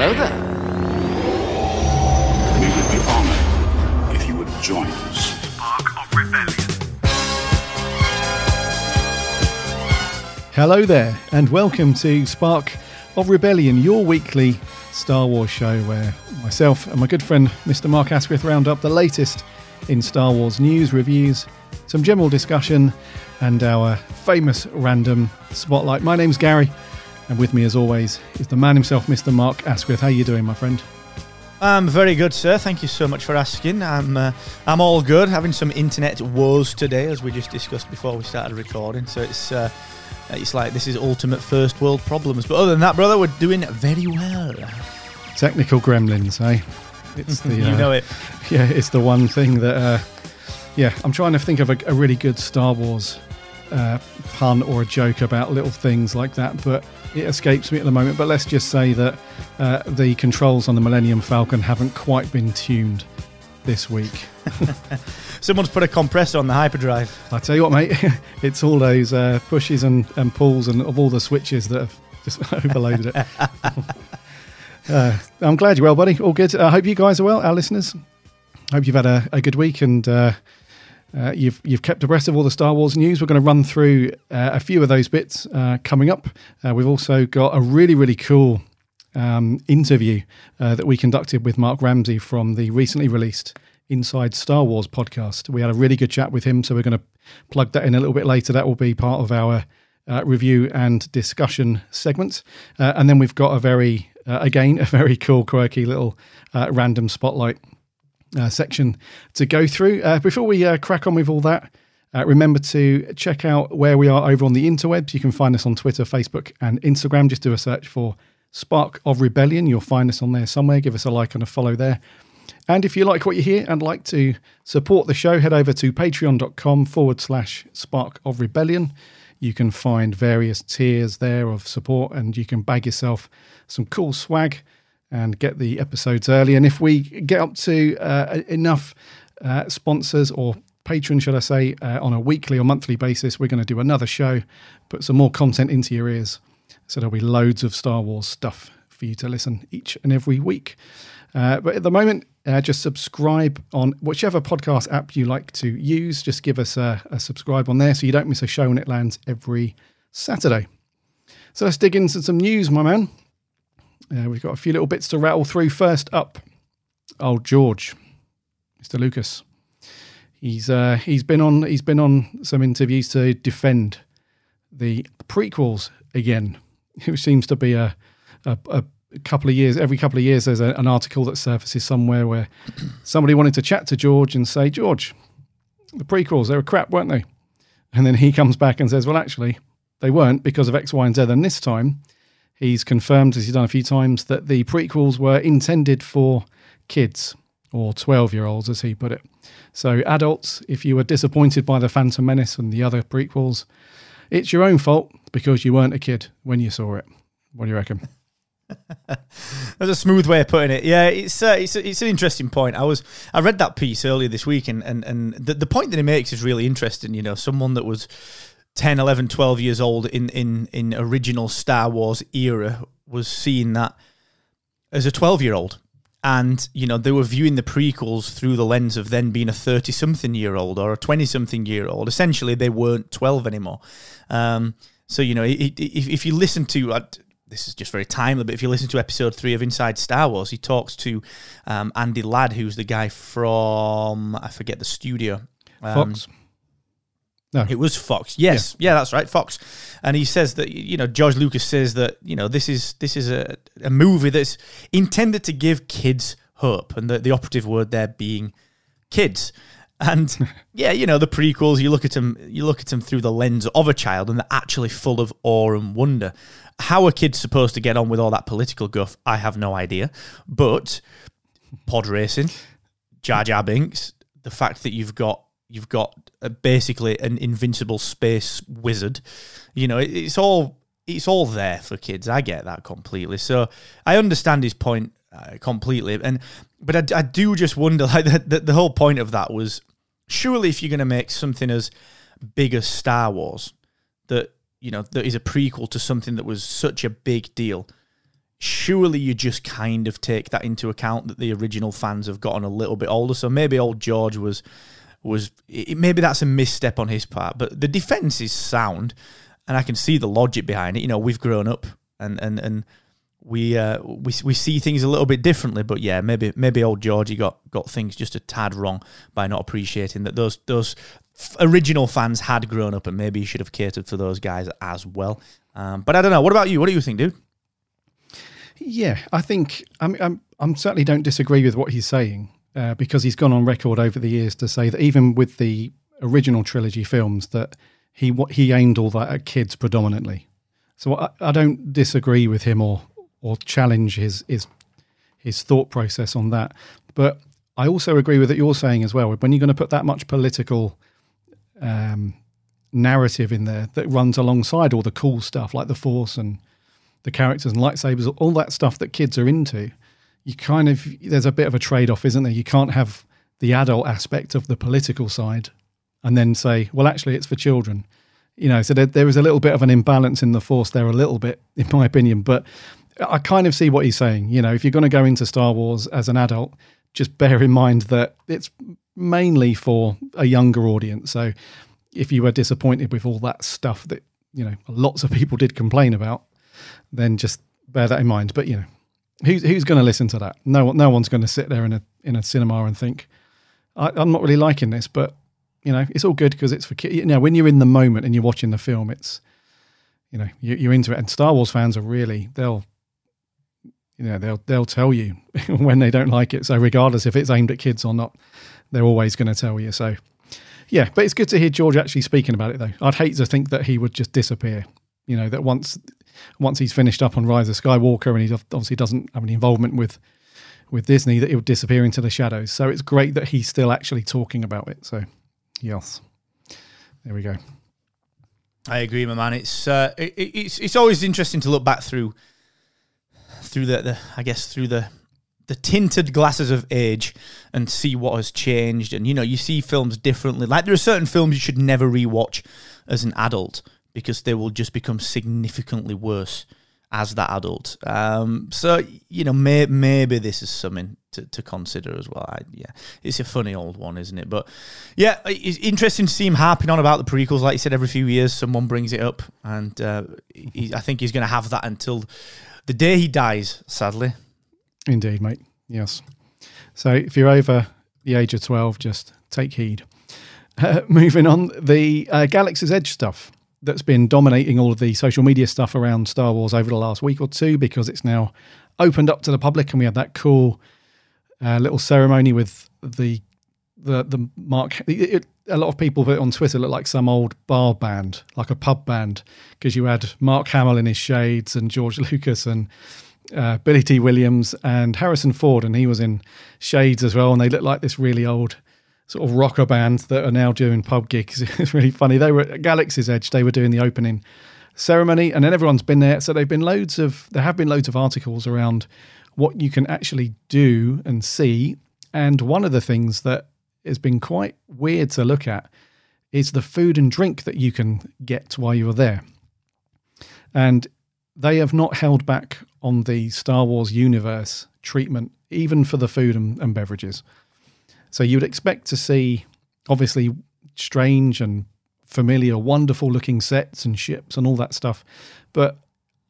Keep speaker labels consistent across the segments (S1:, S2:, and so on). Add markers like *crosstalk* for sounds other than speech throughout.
S1: Hello there.
S2: We would be honored if you would join us.
S3: Hello there, and welcome to Spark of Rebellion, your weekly Star Wars show where myself and my good friend Mr. Mark Asquith round up the latest in Star Wars news, reviews, some general discussion, and our famous random spotlight. My name's Garry, and with me, as always, is the man himself, Mr. Mark Asquith. How you doing, my friend?
S1: I'm very good, sir. Thank you so much for asking. I'm uh, I'm all good. Having some internet woes today, as we just discussed before we started recording. So it's uh, it's like this is ultimate first world problems. But other than that, brother, we're doing very well.
S3: Technical gremlins, eh? It's *laughs* the
S1: you
S3: uh,
S1: know it. *laughs*
S3: yeah, it's the one thing that, uh, yeah, I'm trying to think of a, a really good Star Wars uh, pun or a joke about little things like that, but it escapes me at the moment. But let's just say that uh, the controls on the Millennium Falcon haven't quite been tuned this week. *laughs*
S1: Someone's put a compressor on the hyperdrive.
S3: I tell you what, mate, *laughs* it's all those uh, pushes and, and pulls and of all the switches that have *laughs* just overloaded it. uh, I'm glad you're well, buddy. All good. I hope you guys are well, our listeners. Hope you've had a, a good week and uh, you've you've kept abreast of all the Star Wars news. We're going to run through uh, a few of those bits uh, coming up. Uh, we've also got a really really cool um, interview uh, that we conducted with Mark Ramsey from the recently released Inside Star Wars podcast. We had a really good chat with him, so we're going to plug that in a little bit later. That will be part of our uh, review and discussion segment, and then we've got a very again *laughs* a very cool quirky little random spotlight uh, section to go through. Uh, before we uh, crack on with all that, uh, remember to check out where we are over on the interwebs. You can find us on Twitter, Facebook, and Instagram. Just do a search for Spark of Rebellion. You'll find us on there somewhere. Give us a like and a follow there. And if you like what you hear and like to support the show, head over to patreon.com forward slash spark of rebellion. You can find various tiers there of support and you can bag yourself some cool swag and get the episodes early. And if we get up to uh, enough uh, sponsors or patrons, should I say, uh, on a weekly or monthly basis, we're going to do another show, put some more content into your ears. So there'll be loads of Star Wars stuff for you to listen each and every week. Uh, but at the moment, uh, just subscribe on whichever podcast app you like to use. Just give us a, a subscribe on there so you don't miss a show when it lands every Saturday. So let's dig into some news, my man. Uh, we've got a few little bits to rattle through. First up, old George, Mr. Lucas. He's uh, he's been on he's been on some interviews to defend the prequels again, *laughs* which seems to be a a, a couple of years. Every couple of years, there's a, an article that surfaces somewhere where *clears throat* somebody wanted to chat to George and say, George, the prequels they were crap, weren't they? And then he comes back and says, well, actually, they weren't because of X, Y, and Z. And this time, He's confirmed, as he's done a few times, that the prequels were intended for kids or 12 year olds, as he put it. So, adults, if you were disappointed by The Phantom Menace and the other prequels, it's your own fault because you weren't a kid when you saw it. What do you reckon? *laughs*
S1: That's a smooth way of putting it. Yeah, it's uh, it's it's an interesting point. I was I read that piece earlier this week, and and and the, the point that he makes is really interesting. You know, someone that was 10, 11, 12 years old in, in, in original Star Wars era was seeing that as a 12 year old. And, you know, they were viewing the prequels through the lens of then being a 30 something year old or a 20 something year old. Essentially, they weren't 12 anymore. Um, so, you know, if, if you listen to, uh, this is just very timely, but if you listen to episode three of Inside Star Wars, he talks to um, Andy Ladd, who's the guy from, I forget the studio.
S3: Um, Fox.
S1: No. It was Fox. Yes. Yeah. yeah. that's right. Fox. And he says that you know George Lucas says that you know this is this is a, a movie that's intended to give kids hope and the, the operative word there being kids. And *laughs* yeah, you know the prequels. You look at them. You look at them through the lens of a child, and they're actually full of awe and wonder. How a kid's supposed to get on with all that political guff, I have no idea. But pod racing, Jar Jar Binks, the fact that you've got you've got a, basically an invincible space wizard, you know, it, it's all it's all there for kids. I get that completely. So I understand his point uh, completely, and but I, I do just wonder *laughs* like the, the the whole point of that was surely if you're going to make something as big as Star Wars that you know that is a prequel to something that was such a big deal surely you just kind of take that into account that the original fans have gotten a little bit older so maybe old george was was it, maybe that's a misstep on his part but the defense is sound and i can see the logic behind it you know we've grown up and and and we uh, we we see things a little bit differently, but yeah, maybe maybe old Georgie got got things just a tad wrong by not appreciating that those those original fans had grown up, and maybe he should have catered for those guys as well. Um, but I don't know. What about you? What do you think, dude?
S3: Yeah, I think I'm I'm, I'm certainly don't disagree with what he's saying uh, because he's gone on record over the years to say that even with the original trilogy films that he what he aimed all that at kids predominantly. So I, I don't disagree with him or or challenge his his his thought process on that. But I also agree with what you're saying as well. When you're going to put that much political um, narrative in there that runs alongside all the cool stuff like the Force and the characters and lightsabers, all that stuff that kids are into, you kind of there's a bit of a trade off, isn't there? You can't have the adult aspect of the political side and then say, well, actually, it's for children. You know, so there, there is a little bit of an imbalance in the force there, a little bit, *laughs* in my opinion. But I kind of see what he's saying. You know, if you're going to go into Star Wars as an adult, just bear in mind that it's mainly for a younger audience. So if you were disappointed with all that stuff that, you know, lots of people did complain about, then just bear that in mind. But, you know, who's, who's going to listen to that? No one, no one's going to sit there in a, in a cinema and think, I, I'm not really liking this, but, you know, it's all good because it's for kids. You know, when you're in the moment and you're watching the film, it's, you know, you, you're into it. And Star Wars fans are really, they'll, you know they'll they'll tell you *laughs* when they don't like it. So regardless if it's aimed at kids or not, they're always going to tell you. So yeah, but it's good to hear George actually speaking about it though. I'd hate to think that he would just disappear. You know that once once he's finished up on Rise of Skywalker and he obviously doesn't have any involvement with with Disney, that it would disappear into the shadows. So it's great that he's still actually talking about it. So yes, there we go.
S1: I agree, my man. It's uh, it, it's it's always interesting to look back through through the, the I guess through the the tinted glasses of age and see what has changed. And you know, you see films differently. Like there are certain films you should never rewatch as an adult because they will just become significantly worse as that adult. Um, so you know, may, maybe this is something to, to consider as well. I, yeah, it's a funny old one, isn't it? But yeah, it's interesting to see him harping on about the prequels. Like you said, every few years someone brings it up, and uh, he, I think he's going to have that until the day he dies, sadly.
S3: Indeed, mate. Yes. So if you're over the age of 12, just take heed. Uh, *laughs* moving on, the uh, Galaxy's Edge stuff that's been dominating all of the social media stuff around Star Wars over the last week or two because it's now opened up to the public and we had that cool uh, little ceremony with the the the mark it, it, a lot of people on Twitter look like some old bar band, like a pub band, because you had Mark Hamill in his shades and George *laughs* Lucas and uh, Billy Dee Williams and Harrison Ford, and he was in shades as well, and they looked like this really old sort of rocker band that are now doing pub gigs. *laughs* it's really funny. They were at Galaxy's Edge. They were doing the opening ceremony, and then everyone's been there. So they've been loads of there have been loads of articles around what you can actually do and see. And one of the things that has been quite weird to look at is the food and drink that you can get while you're there. And they have not held back on the Star Wars universe treatment, even for the food and, and beverages. So you would expect to see, obviously, strange and familiar, wonderful looking sets and ships and all that stuff. But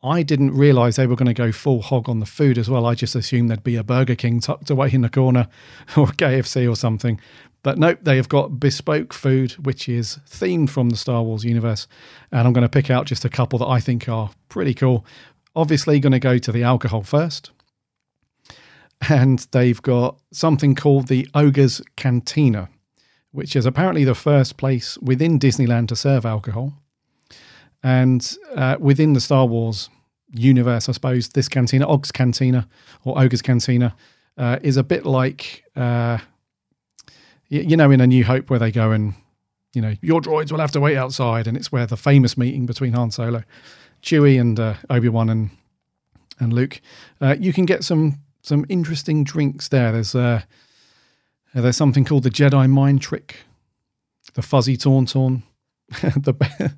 S3: I didn't realize they were going to go full hog on the food as well. I just assumed there'd be a Burger King tucked away in the corner *laughs* or KFC or something. But nope, they have got bespoke food, which is themed from the Star Wars universe. And I'm going to pick out just a couple that I think are pretty cool. Obviously, going to go to the alcohol first. And they've got something called the Oga's Cantina, which is apparently the first place within Disneyland to serve alcohol. And uh, within the Star Wars universe, I suppose this cantina, Og's Cantina or Oga's Cantina, uh, is a bit like, uh, you know, in A New Hope, where they go and, you know, your droids will have to wait outside. And it's where the famous meeting between Han Solo, Chewie, and uh, Obi Wan and and Luke. Uh, you can get some some interesting drinks there. There's uh, there's something called the Jedi Mind Trick, the Fuzzy Tauntaun, *laughs* the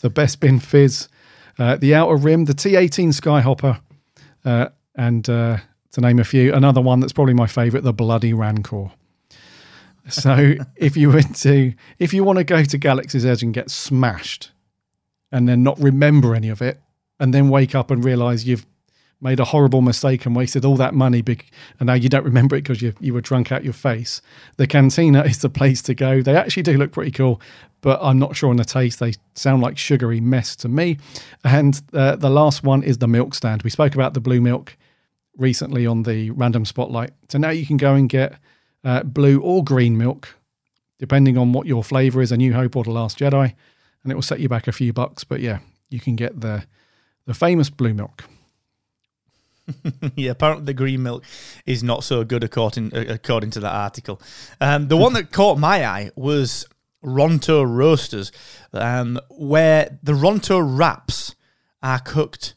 S3: the Bespin Fizz, uh, the Outer Rim, the T18 Skyhopper, uh, and uh, to name a few, another one that's probably my favourite, the Bloody Rancor. So *laughs* if you were to, if you want to go to Galaxy's Edge and get smashed, and then not remember any of it, and then wake up and realise you've made a horrible mistake and wasted all that money, and now you don't remember it because you you were drunk out your face. The cantina *laughs* is the place to go. They actually do look pretty cool, but I'm not sure on the taste. They sound like sugary mess to me. And uh, the last one is the milk stand. We spoke about the blue milk recently on the random spotlight. So now you can go and get uh, blue or green milk, depending on what your flavor is, A New Hope or The Last Jedi, and it will set you back a few bucks. But yeah, you can get the the famous blue milk. *laughs*
S1: yeah, apparently the green milk is not so good according uh, according to that article. Um, the one that *laughs* caught my eye was Ronto Roasters, um, where the Ronto wraps are cooked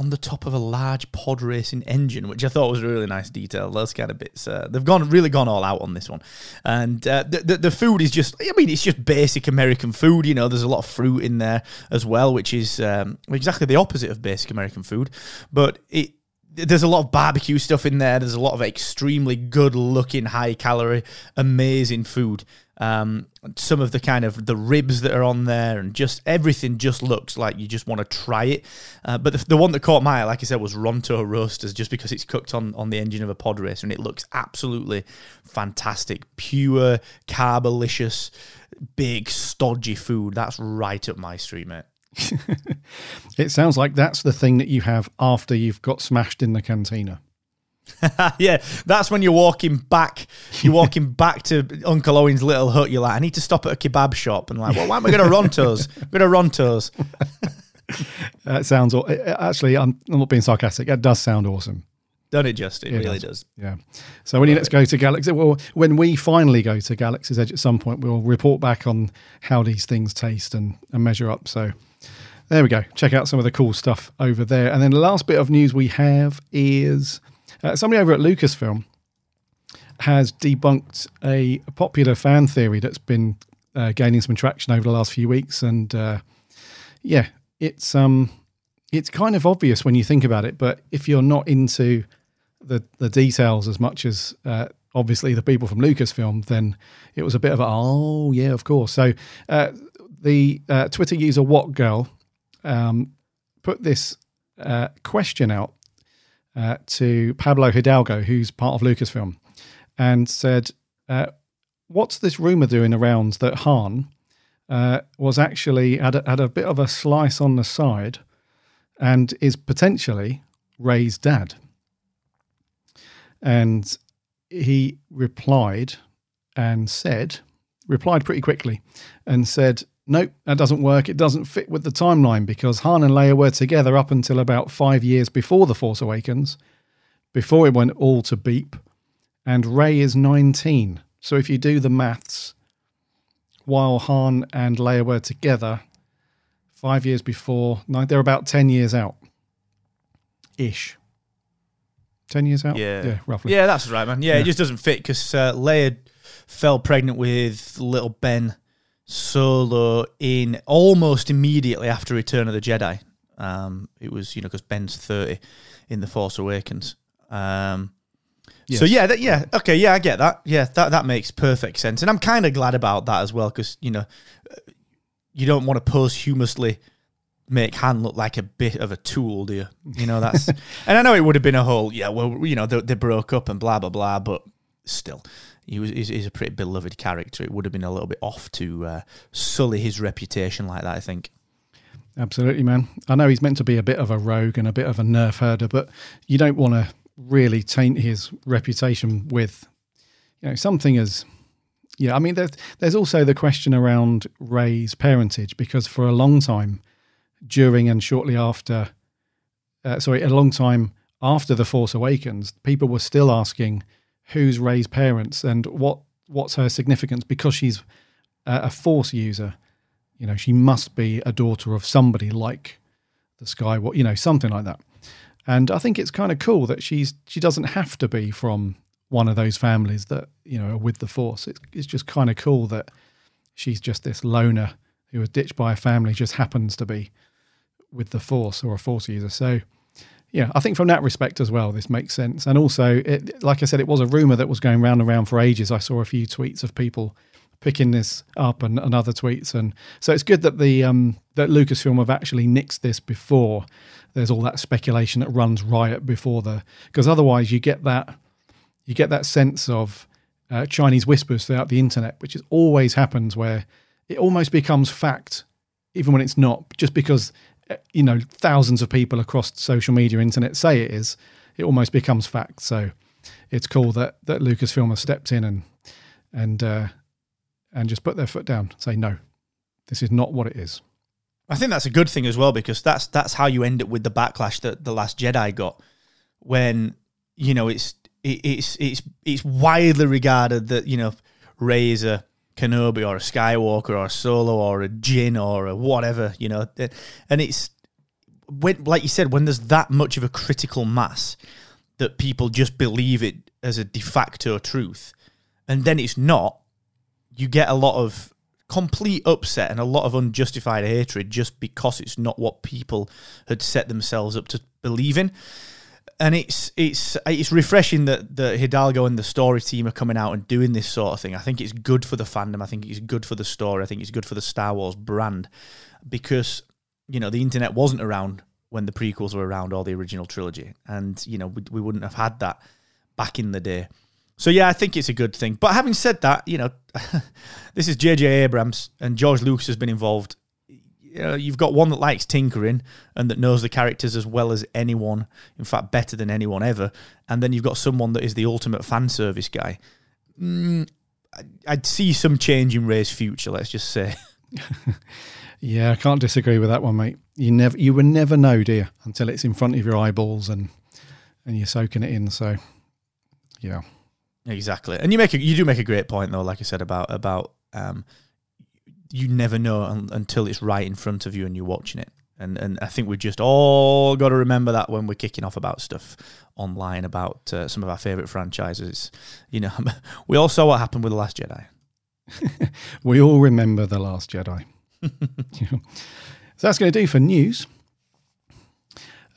S1: on the top of a large pod racing engine, which I thought was a really nice detail. Those kind of bits, uh, they've gone really gone all out on this one, and uh, the, the the food is just, I mean, it's just basic American food. You know, there's a lot of fruit in there as well, which is um, exactly the opposite of basic American food, but it. There's a lot of barbecue stuff in there. There's a lot of extremely good looking, high calorie, amazing food. Um, some of the kind of the ribs that are on there, and just everything just looks like you just want to try it. Uh, but the, the one that caught my eye, like I said, was Ronto Roasters, just because it's cooked on on the engine of a pod racer, and it looks absolutely fantastic, pure carbolicious, big stodgy food. That's right up my street, mate. *laughs*
S3: It sounds like that's the thing that you have after you've got smashed in the cantina. *laughs*
S1: yeah, that's when you're walking back. You're walking *laughs* back to Uncle Owen's little hut. You're like, I need to stop at a kebab shop, and like, well, why am I going to Rontos? We're going to Rontos. *laughs*
S3: That sounds uh, actually. I'm, I'm not being sarcastic. That does sound awesome.
S1: Don't it just. It,
S3: It
S1: really
S3: does.
S1: does.
S3: Yeah. So when you let's go to Galaxy, well, when we finally go to Galaxy's Edge at some point, we'll report back on how these things taste and, and measure up. So there we go. Check out some of the cool stuff over there. And then the last bit of news we have is uh, somebody over at Lucasfilm has debunked a popular fan theory that's been uh, gaining some traction over the last few weeks. And uh, yeah, it's um, it's kind of obvious when you think about it, but if you're not into the the details as much as uh, obviously the people from Lucasfilm, then it was a bit of a oh yeah, of course. So uh, the uh, Twitter user What Girl um, put this question out uh, to Pablo Hidalgo, who's part of Lucasfilm, and said, uh, "What's this rumor doing around that Han uh, was actually had a, had a bit of a slice on the side and is potentially Rey's dad?" And he replied and said, replied pretty quickly and said, Nope, that doesn't work. It doesn't fit with the timeline because Han and Leia were together up until about five years before The Force Awakens, before it went all to beep. And Rey is 19. So if you do the maths, while Han and Leia were together, five years before, they're about 10 years out ish. 10 years out?
S1: Yeah.
S3: Yeah, roughly.
S1: Yeah, that's right, man. Yeah, it just doesn't fit because uh, Leia fell pregnant with little Ben Solo in almost immediately after Return of the Jedi. Um, it was, you know, because Ben's 30 in The Force Awakens. Um, So yeah, that, yeah, okay, yeah, I get that. Yeah, that that makes perfect sense, and I'm kind of glad about that as well because you know, you don't want to posthumously make Han look like a bit of a tool, do you? You know, that's *laughs* and I know it would have been a whole yeah, well, you know, they, they broke up and blah blah blah, but still, he was he's, he's a pretty beloved character. It would have been a little bit off to uh, sully his reputation like that. I think.
S3: Absolutely, man. I know he's meant to be a bit of a rogue and a bit of a nerf herder, but you don't want to really taint his reputation with, you know, something as Yeah, I mean, there's, there's also the question around Rey's parentage because for a long time, during and shortly after, uh, sorry, a long time after The Force Awakens, people were still asking who's Rey's parents and what what's her significance because she's a, a Force user. You know, she must be a daughter of somebody like the Skywalker, you know, something like that. And I think it's kind of cool that she's she doesn't have to be from one of those families that you know are with the Force. It's, it's just kind of cool that she's just this loner who was ditched by a family, just happens to be with the Force or a Force user. So, yeah, I think from that respect as well, this makes sense. And also, it, like I said, it was a rumor that was going round and round for ages. I saw a few tweets of people picking this up and, and other tweets, and so it's good that the um, that Lucasfilm have actually nixed this before. There's all that speculation that runs riot before the because otherwise you get that you get that sense of uh, Chinese whispers throughout the internet, which is always happens where it almost becomes fact, even when it's not, just because you know thousands of people across social media, internet say it is. It almost becomes fact. So it's cool that that Lucasfilm has stepped in and and uh, and just put their foot down, say no, this is not what it is.
S1: I think that's a good thing as well because that's that's how you end up with the backlash that the Last Jedi got when you know it's it, it's it's it's widely regarded that you know Rey is a Kenobi or a Skywalker or a Solo or a Jinn or a whatever you know, and it's when like you said when there's that much of a critical mass that people just believe it as a de facto truth, and then it's not. You get a lot of complete upset and a lot of unjustified hatred just because it's not what people had set themselves up to believe in and it's it's it's refreshing that that Hidalgo and the story team are coming out and doing this sort of thing. I think it's good for the fandom. I think it's good for the story. I think it's good for the Star Wars brand because you know the internet wasn't around when the prequels were around or the original trilogy, and you know we, we wouldn't have had that back in the day. So yeah, I think it's a good thing. But having said that, you know, *laughs* this is J.J. Abrams and George Lucas has been involved you know, you've got one that likes tinkering and that knows the characters as well as anyone, in fact, better than anyone ever. And then you've got someone that is the ultimate fan service guy. Mm, I'd see some change in Rey's future, let's just say. *laughs*
S3: yeah, I can't disagree with that one, mate. You never, you will never know, dear, until it's in front of your eyeballs and and you're soaking it in. So, yeah,
S1: exactly. And you make a, you do make a great point though, like I said about about um, you never know un- until it's right in front of you and you're watching it. And and I think we've just all got to remember that when we're kicking off about stuff online about uh, some of our favorite franchises. You know, *laughs* we all saw what happened with the Last Jedi. *laughs*
S3: we all remember the Last Jedi. *laughs* so that's going to do for news.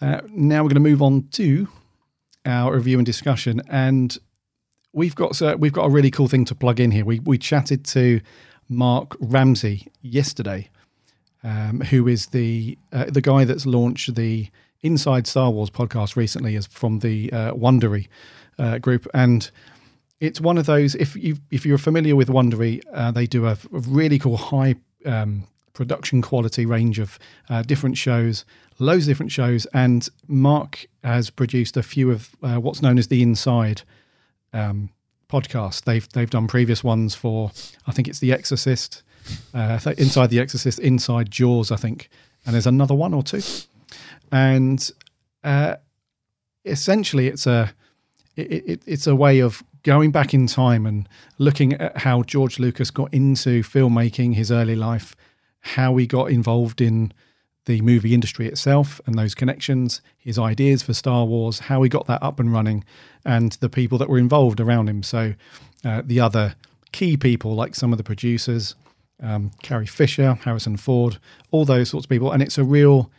S3: Uh, now we're going to move on to our review and discussion, and we've got uh, we've got a really cool thing to plug in here. We we chatted to Mark Ramsey yesterday, um, who is the uh, the guy that's launched the Inside Star Wars podcast recently, is from the uh, Wondery uh, group, and it's one of those. If you if you're familiar with Wondery, uh, they do a, really cool high um, production quality range of uh, different shows, loads of different shows, and Mark has produced a few of uh, what's known as the Inside. Um, podcast. They've they've done previous ones for I think it's The Exorcist, uh, Inside The Exorcist, Inside Jaws, I think, and there's another one or two, and uh, essentially it's a it, it, it's a way of going back in time and looking at how George Lucas got into filmmaking, his early life, how he got involved in the movie industry itself and those connections, his ideas for Star Wars, how he got that up and running, and the people that were involved around him. So, uh, the other key people, like some of the producers, um, Carrie Fisher, Harrison Ford, all those sorts of people. And it's a real.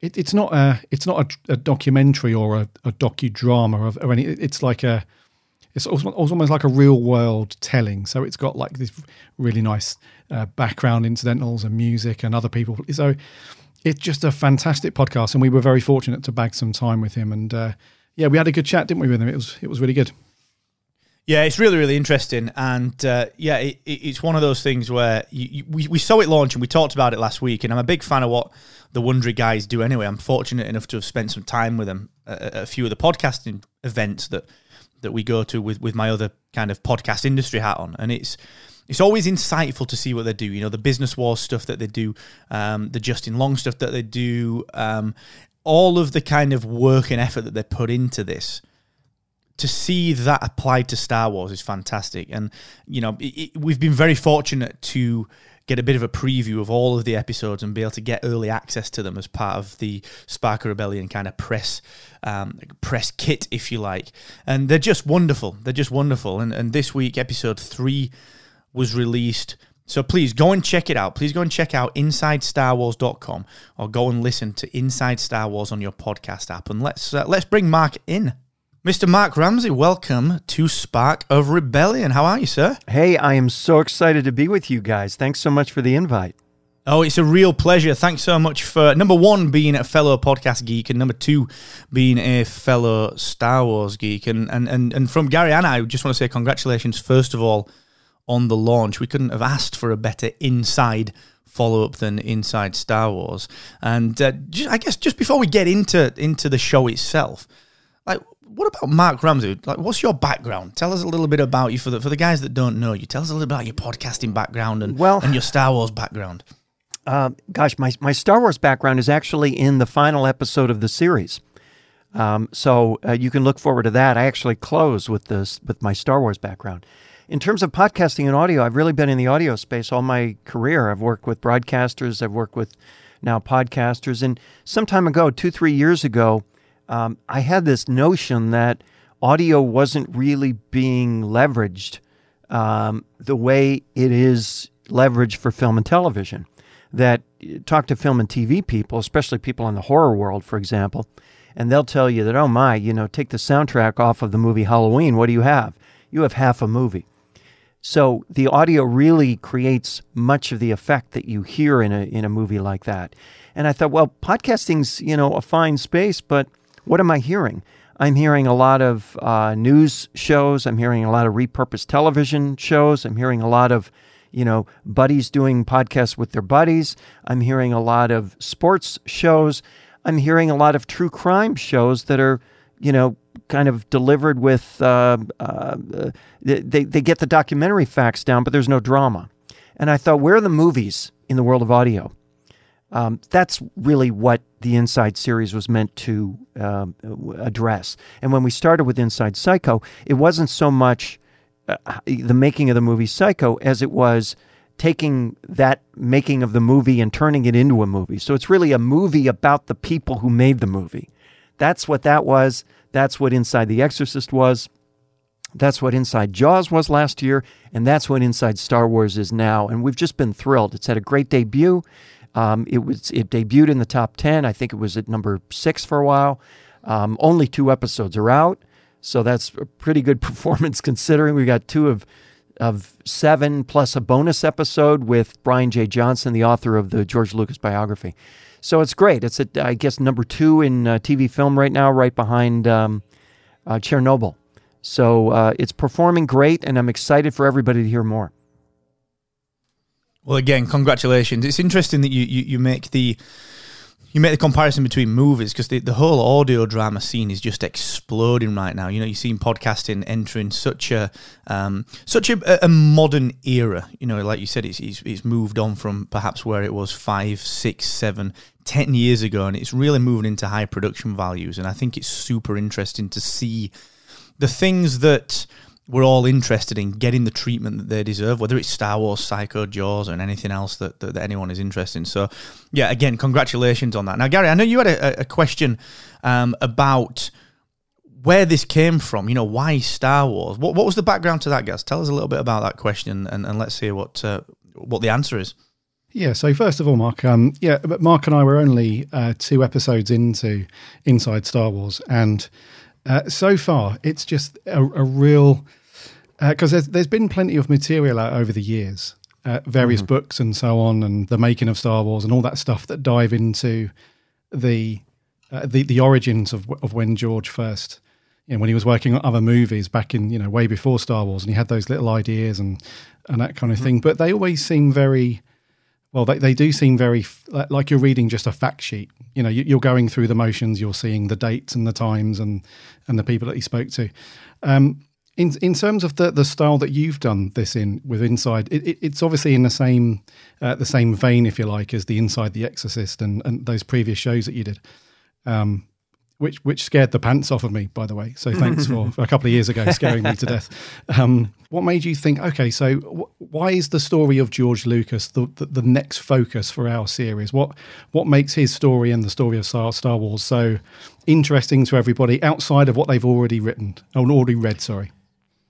S3: It, it's not a. It's not a, a documentary or a, a docudrama of, or any. It's like a. It's almost like a real world telling. So it's got like this really nice uh, background incidentals and music and other people. So it's just a fantastic podcast, and we were very fortunate to bag some time with him. And uh, yeah, we had a good chat, didn't we, with him? It was it was really good.
S1: Yeah, it's really really interesting, and uh, yeah, it, it's one of those things where you, you, we we saw it launch and we talked about it last week, and I'm a big fan of what the Wondery guys do. Anyway, I'm fortunate enough to have spent some time with them at a few of the podcasting events that that we go to with with my other kind of podcast industry hat on, and it's it's always insightful to see what they do. You know, the business war stuff that they do, um, the Justin Long stuff that they do, um, all of the kind of work and effort that they put into this. To see that applied to Star Wars is fantastic, and you know it, it, we've been very fortunate to get a bit of a preview of all of the episodes and be able to get early access to them as part of the Spark of Rebellion kind of press um, press kit, if you like. And they're just wonderful. They're just wonderful. And, and this week, episode three was released. So please go and check it out. Please go and check out InsideStarWars.com or go and listen to Inside Star Wars on your podcast app. And let's uh, let's bring Mark in. Mr. Mark Ramsey, welcome to Spark of Rebellion. How are you, sir?
S4: Hey, I am so excited to be with you guys. Thanks so much for the invite.
S1: Oh, it's a real pleasure. Thanks so much for number one being a fellow podcast geek, and number two being a fellow Star Wars geek. And and and, and from Garry and I, just want to say congratulations first of all on the launch. We couldn't have asked for a better inside follow up than Inside Star Wars. And uh, just, I guess just before we get into into the show itself, like what about Mark Ramsey? Like, what's your background? Tell us a little bit about you for the for the guys that don't know you. Tell us a little bit about your podcasting background and
S4: well,
S1: and your Star Wars background.
S4: Uh, gosh, my my Star Wars background is actually in the final episode of the series, um, so uh, you can look forward to that. I actually close with this with my Star Wars background. In terms of podcasting and audio, I've really been in the audio space all my career. I've worked with broadcasters. I've worked with now podcasters, and some time ago, two three years ago, um, I had this notion that audio wasn't really being leveraged um, the way it is leveraged for film and television that talk to film and TV people, especially people in the horror world, for example, and they'll tell you that, oh my, you know, take the soundtrack off of the movie Halloween. What do you have? You have half a movie. So the audio really creates much of the effect that you hear in a in a movie like that. And I thought, well, podcasting's you know a fine space, but what am I hearing? I'm hearing a lot of uh, news shows. I'm hearing a lot of repurposed television shows. I'm hearing a lot of you know, buddies doing podcasts with their buddies. I'm hearing a lot of sports shows. I'm hearing a lot of true crime shows that are, you know, kind of delivered with, uh, uh, they, they get the documentary facts down, but there's no drama. And I thought, where are the movies in the world of audio? Um, that's really what the Inside series was meant to uh, address. And when we started with Inside Psycho, it wasn't so much uh, the making of the movie Psycho as it was taking that making of the movie and turning it into a movie. So it's really a movie about the people who made the movie. That's what that was. That's what Inside the Exorcist was. That's what Inside Jaws was last year. And that's what Inside Star Wars is now. And we've just been thrilled. It's had a great debut. Um, it was it debuted in the top 10. I think it was at number six for a while. Um, only two episodes are out. So that's a pretty good *laughs* performance considering we got two of of seven plus a bonus episode with Brian J. Johnson, the author of the George Lucas biography. So it's great. It's at I guess number two in uh, TV film right now, right behind um, uh, Chernobyl. So uh, it's performing great, and I'm excited for everybody to hear more.
S1: Well, again, congratulations. It's interesting that you, you, you make the you make the comparison between movies because the, the whole audio drama scene is just exploding right now. You know, you've seen podcasting entering such a um, such a, a, modern era. You know, like you said, it's, it's, it's moved on from perhaps where it was five, six, seven, ten years ago, and it's really moving into high production values. And I think it's super interesting to see the things that we're all interested in getting the treatment that they deserve, whether it's Star Wars, Psycho, Jaws, or anything else that, that, that, anyone is interested in. So, yeah, again, congratulations on that. Now, Garry, I know you had a, a question um, about where this came from. You know, why Star Wars? What, what was the background to that, guys? Tell us a little bit about that question, and, and let's hear what uh, what the answer is.
S3: Yeah. So first of all, Mark, um, yeah, but Mark and I were only uh, two episodes into Inside Star Wars, and uh, so far, it's just a, a real because uh, there's there's been plenty of material out over the years, uh, various mm-hmm. books and so on, and the making of Star Wars and all that stuff that dive into the uh, the the origins of of when George first, you know, when he was working on other movies back in you know way before Star Wars, and he had those little ideas and and that kind of mm-hmm. thing. But they always seem very well, they, they do seem very like you're reading just a fact sheet. You know, you're going through the motions, you're seeing the dates and the times and and the people that he spoke to. Um, In in terms of the, the style that you've done this in with Inside, it, it, it's obviously in the same uh, the same vein, if you like, as the Inside the Exorcist and, and those previous shows that you did. Um, which which scared the pants off of me, by the way. So thanks for, for *laughs* a couple of years ago scaring me to death. Um, what made you think? Okay, so w- why is the story of George Lucas the, the, the next focus for our series? What what makes his story and the story of Star, Star Wars so interesting to everybody outside of what they've already written or already read? Sorry.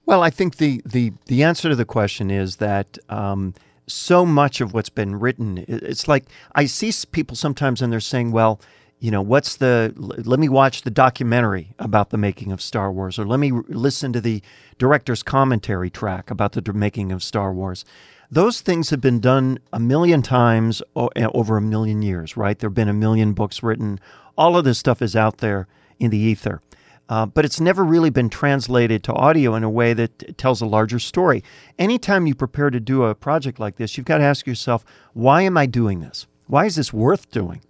S4: Well, I think the the the answer to the question is that. Um, so much of what's been written, it's like I see people sometimes and they're saying, well, you know, what's the, let me watch the documentary about the making of Star Wars, or let me listen to the director's commentary track about the making of Star Wars. Those things have been done a million times over a million years, right? There have been a million books written. All of this stuff is out there in the ether. Uh, but it's never really been translated to audio in a way that tells a larger story. Anytime you prepare to do a project like this, you've got to ask yourself, why am I doing this? Why is this worth doing?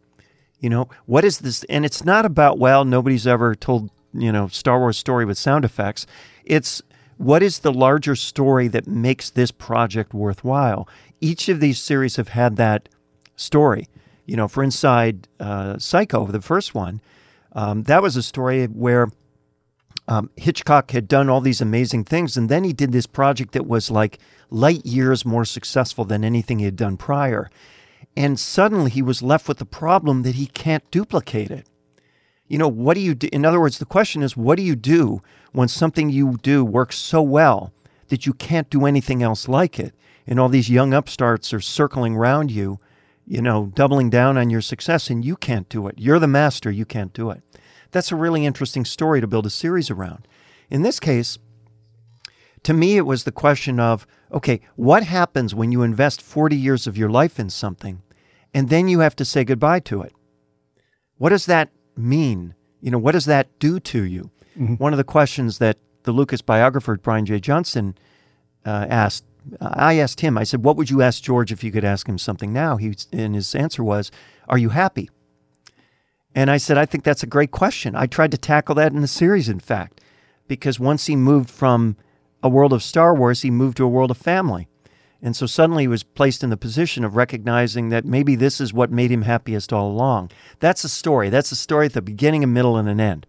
S4: You know, what is this? And it's not about, well, nobody's ever told, you know, Star Wars story with sound effects. It's what is the larger story that makes this project worthwhile? Each of these series have had that story. You know, for Inside uh, Psycho, the first one, um, that was a story where um, Hitchcock had done all these amazing things, and then he did this project that was like light years more successful than anything he had done prior. And suddenly he was left with the problem that he can't duplicate it. You know, what do you do? In other words, the question is, what do you do when something you do works so well that you can't do anything else like it? And all these young upstarts are circling around you, you know, doubling down on your success, and you can't do it. You're the master, you can't do it. That's a really interesting story to build a series around. In this case, to me, it was the question of okay, what happens when you invest 40 years of your life in something and then you have to say goodbye to it. What does that mean? You know, what does that do to you? Mm-hmm. One of the questions that the Lucas biographer Brian J. Johnson uh, asked, I asked him. I said, "What would you ask George if you could ask him something now?" He and his answer was, "Are you happy?" And I said, "I think that's a great question." I tried to tackle that in the series, in fact, because once he moved from a world of Star Wars, he moved to a world of family. And so suddenly he was placed in the position of recognizing that maybe this is what made him happiest all along. That's a story. That's a story at the beginning, a middle, and an end.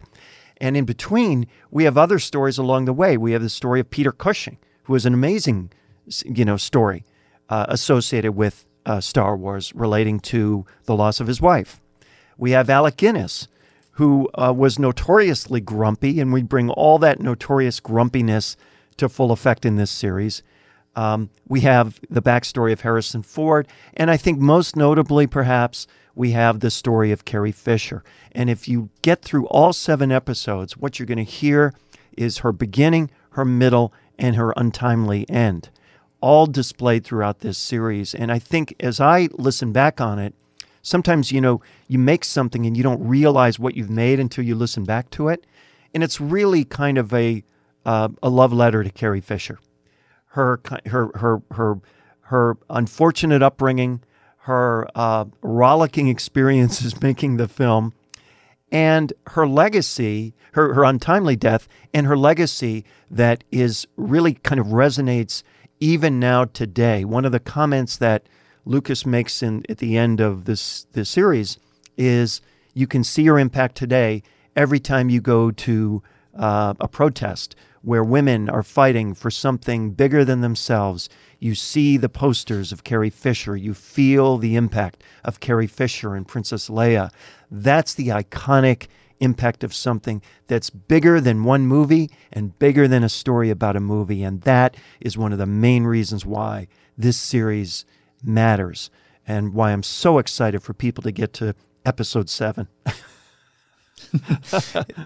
S4: And in between, we have other stories along the way. We have the story of Peter Cushing, who is an amazing, you know, story uh, associated with uh, Star Wars relating to the loss of his wife. We have Alec Guinness, who uh, was notoriously grumpy, and we bring all that notorious grumpiness to full effect in this series. Um, we have the backstory of Harrison Ford, and I think most notably, perhaps, we have the story of Carrie Fisher. And if you get through all seven episodes, what you're going to hear is her beginning, her middle, and her untimely end, all displayed throughout this series. And I think as I listen back on it, sometimes, you know, you make something and you don't realize what you've made until you listen back to it. And it's really kind of a, uh, a love letter to Carrie Fisher her her her her her unfortunate upbringing, her uh, rollicking experiences *laughs* making the film, and her legacy, her her untimely death, and her legacy that is really kind of resonates even now today. One of the comments that Lucas makes in at the end of this this series is you can see your impact today every time you go to uh, a protest where women are fighting for something bigger than themselves. You see the posters of Carrie Fisher. You feel the impact of Carrie Fisher and Princess Leia. That's the iconic impact of something that's bigger than one movie and bigger than a story about a movie. And that is one of the main reasons why this series matters and why I'm so excited for people to get to episode seven. *laughs*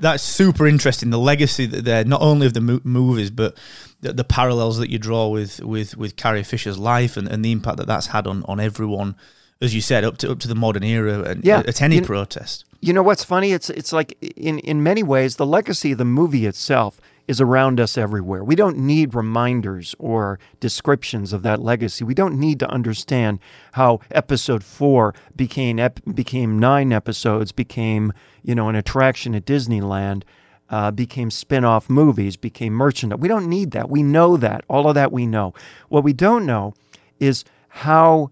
S1: That's super interesting. The legacy that there, not only of the mo- movies, but the, the, parallels that you draw with with with Carrie Fisher's life and, and the impact that that's had on on everyone, as you said, up to up to the modern era and yeah, at any
S4: you
S1: protest.
S4: You know what's funny? It's it's like in in many ways the legacy of the movie itself is around us everywhere. We don't need reminders or descriptions of that legacy. We don't need to understand how episode 4 became ep- became 9 episodes, became, you know, an attraction at Disneyland. uh, became spin off movies, became merchandise. We don't need that. We know that. All of that we know. What we don't know is how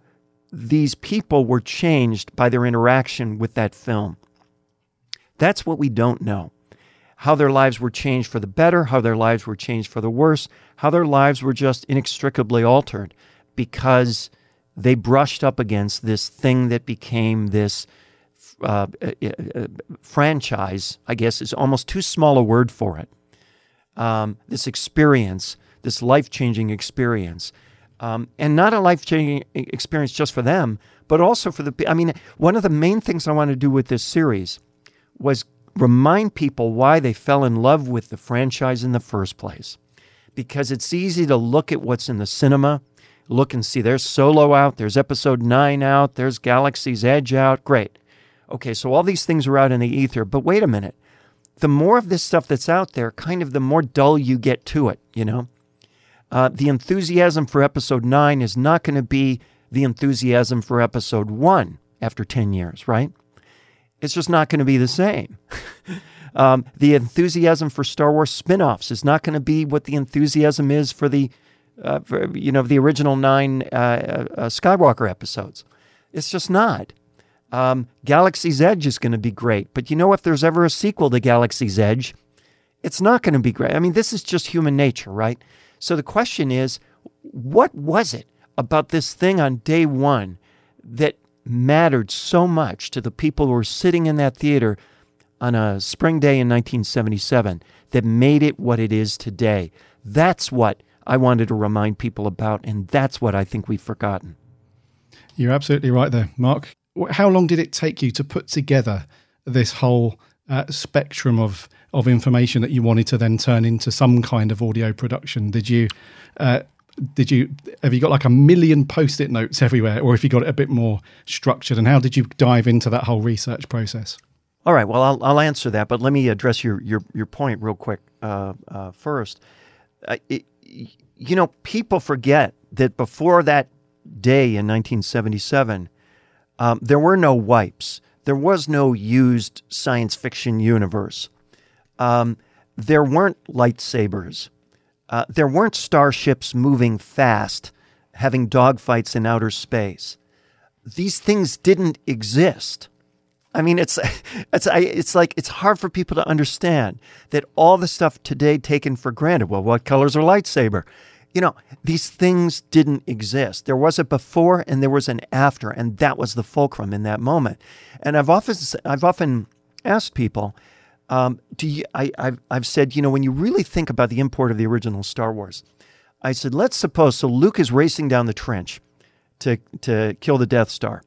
S4: these people were changed by their interaction with that film. That's what we don't know. How their lives were changed for the better, how their lives were changed for the worse, how their lives were just inextricably altered because they brushed up against this thing that became this uh, uh, uh, franchise, I guess is almost too small a word for it. Um, this experience, this life changing experience. Um, and not a life changing experience just for them, but also for the. I mean, one of the main things I want to do with this series was remind people why they fell in love with the franchise in the first place. Because it's easy to look at what's in the cinema, look and see there's Solo out, there's Episode 9 out, there's Galaxy's Edge out. Great. Okay, so all these things are out in the ether, but wait a minute. The more of this stuff that's out there, kind of the more dull you get to it, you know? Uh, the enthusiasm for Episode 9 is not going to be the enthusiasm for Episode 1 after 10 years, right? It's just not going to be the same. *laughs* um, the enthusiasm for Star Wars spin-offs is not going to be what the enthusiasm is for the, uh, for, you know, the original nine uh, uh, Skywalker episodes. It's just not. Um, Galaxy's Edge is going to be great, but you know, if there's ever a sequel to Galaxy's Edge, it's not going to be great. I mean, this is just human nature, right? So the question is, what was it about this thing on day one that mattered so much to the people who were sitting in that theater on a spring day in 1977 that made it what it is today. That's what I wanted to remind people about, and that's what I think we've forgotten.
S3: You're absolutely right there, Mark. How long did it take you to put together this whole uh, spectrum of of information that you wanted to then turn into some kind of audio production? Did you uh, did you have you got like a million post-it notes everywhere or if you got it a bit more structured and how did you dive into that whole research process?
S4: All right well i'll, I'll answer that but let me address your your, your point real quick uh, uh, first. Uh, it, you know people forget that before that day in 1977 um, there were no wipes. There was no used science fiction universe. Um, there weren't lightsabers uh, there weren't starships moving fast, having dogfights in outer space. These things didn't exist. I mean, it's *laughs* it's it's like it's hard for people to understand that all the stuff today taken for granted. Well, what color's a lightsaber? You know, these things didn't exist. There was a before and there was an after, and that was the fulcrum in that moment. And I've often I've often asked people, um, do you, I, I've, I've said, you know, when you really think about the import of the original Star Wars, I said, let's suppose, so Luke is racing down the trench to, to kill the Death Star.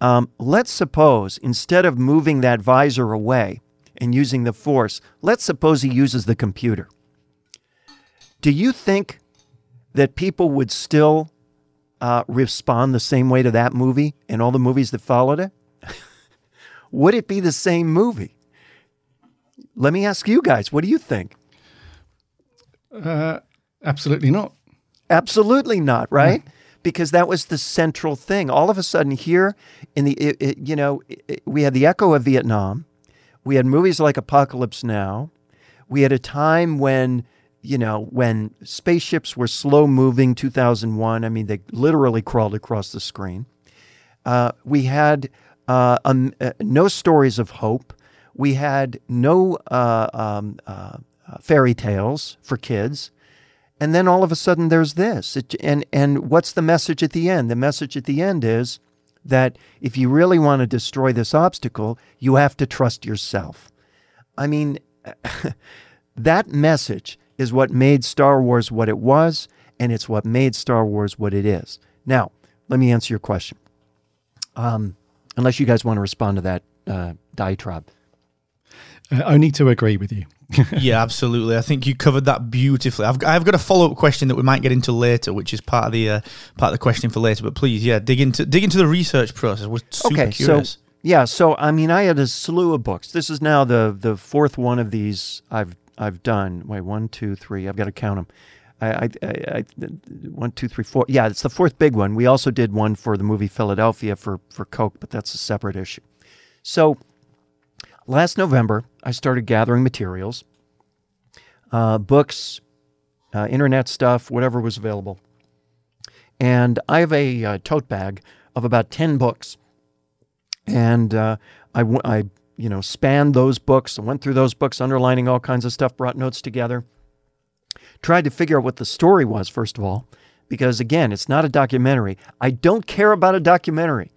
S4: Um, let's suppose instead of moving that visor away and using the Force, let's suppose he uses the computer. Do you think that people would still uh, respond the same way to that movie and all the movies that followed it? *laughs* would it be the same movie? Let me ask you guys, what do you think?
S3: Uh, absolutely not.
S4: Absolutely not, right? Yeah. Because that was the central thing. All of a sudden, here in the, it, it, you know, it, we had the echo of Vietnam. We had movies like Apocalypse Now. We had a time when, you know, when spaceships were slow moving, 2001. I mean, they literally crawled across the screen. Uh, we had uh, um, uh, no stories of hope we had no uh, um, uh, fairy tales for kids. And then all of a sudden there's this. It, and, and what's the message at the end? The message at the end is that if you really want to destroy this obstacle, you have to trust yourself. I mean, *laughs* that message is what made Star Wars what it was, and it's what made Star Wars what it is. Now, let me answer your question. Um, unless you guys want to respond to that uh, diatribe.
S3: Uh, only to agree with you. *laughs*
S1: yeah, absolutely. I think you covered that beautifully. I've, I've got a follow up question that we might get into later, which is part of the uh, part of the question for later. But please, yeah, dig into dig into the research process. We're super okay, curious.
S4: So, yeah, so I mean, I had a slew of books. This is now the the fourth one of these I've I've done. Wait, one, two, three. I've got to count them. I, I, I, one, two, three, four. Yeah, it's the fourth big one. We also did one for the movie Philadelphia for for Coke, but that's a separate issue. So last November, I started gathering materials uh, books, uh, internet stuff, whatever was available. And I have a uh, tote bag of about 10 books. And uh, I, w- I, you know, spanned those books, I went through those books, underlining all kinds of stuff, brought notes together, tried to figure out what the story was, first of all, because again, it's not a documentary. I don't care about a documentary.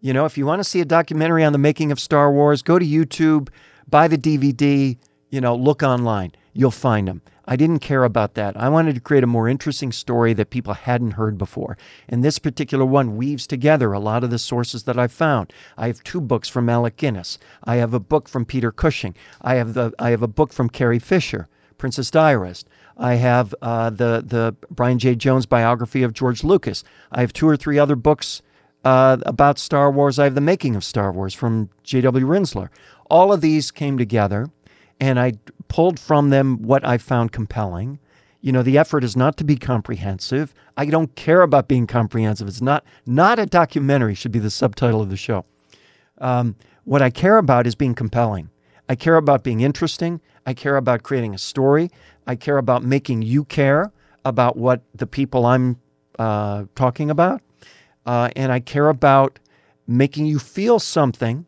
S4: You know, if you want to see a documentary on the making of Star Wars, go to YouTube, buy the DVD, you know, look online. You'll find them. I didn't care about that. I wanted to create a more interesting story that people hadn't heard before. And this particular one weaves together a lot of the sources that I've found. I have two books from Alec Guinness. I have a book from Peter Cushing. I have the I have a book from Carrie Fisher, Princess Diarist. I have uh, the the Brian Jay Jones biography of George Lucas. I have two or three other books uh, about Star Wars. I have the making of Star Wars from J.W. Rinzler. All of these came together, and I pulled from them what I found compelling. You know, the effort is not to be comprehensive. I don't care about being comprehensive. It's not not a documentary. Should be the subtitle of the show. Um, what I care about is being compelling. I care about being interesting. I care about creating a story. I care about making you care about what the people I'm uh, talking about. Uh, and I care about making you feel something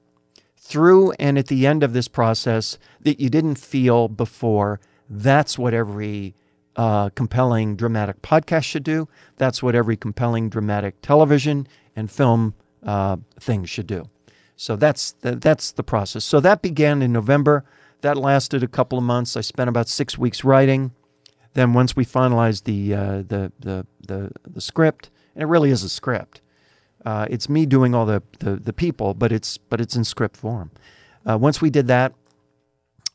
S4: through and at the end of this process that you didn't feel before. That's what every uh, compelling dramatic podcast should do. That's what every compelling dramatic television and film uh, thing should do. So that's the, that's the process. So that began in November. That lasted a couple of months. I spent about six weeks writing. Then once we finalized the uh, the, the the the script, and it really is a script. Uh, it's me doing all the, the, the people, but it's but it's in script form. Uh, once we did that,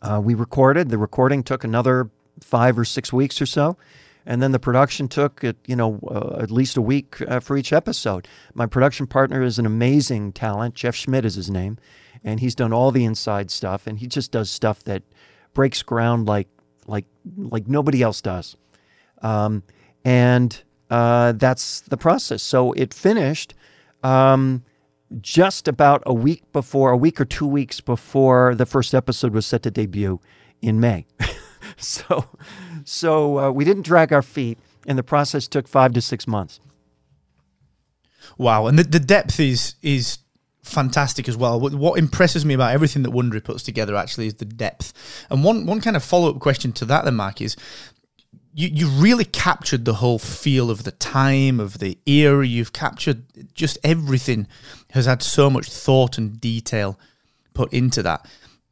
S4: uh, we recorded. The recording took another five or six weeks or so, and then the production took you know uh, at least a week uh, for each episode. My production partner is an amazing talent. Jeff Schmidt is his name, and he's done all the inside stuff, and he just does stuff that breaks ground like like like nobody else does. Um, and uh, that's the process. So it finished um, just about a week before, a week or two weeks before the first episode was set to debut in May. *laughs* so, so uh, we didn't drag our feet, and the process took five to six months.
S1: Wow, and the, the depth is is fantastic as well. What, impresses me about everything that Wondery puts together actually is the depth. And one one kind of follow up question to that, then, Mark, is you, you really captured the whole feel of the time, of the era. You've captured just everything has had so much thought and detail put into that.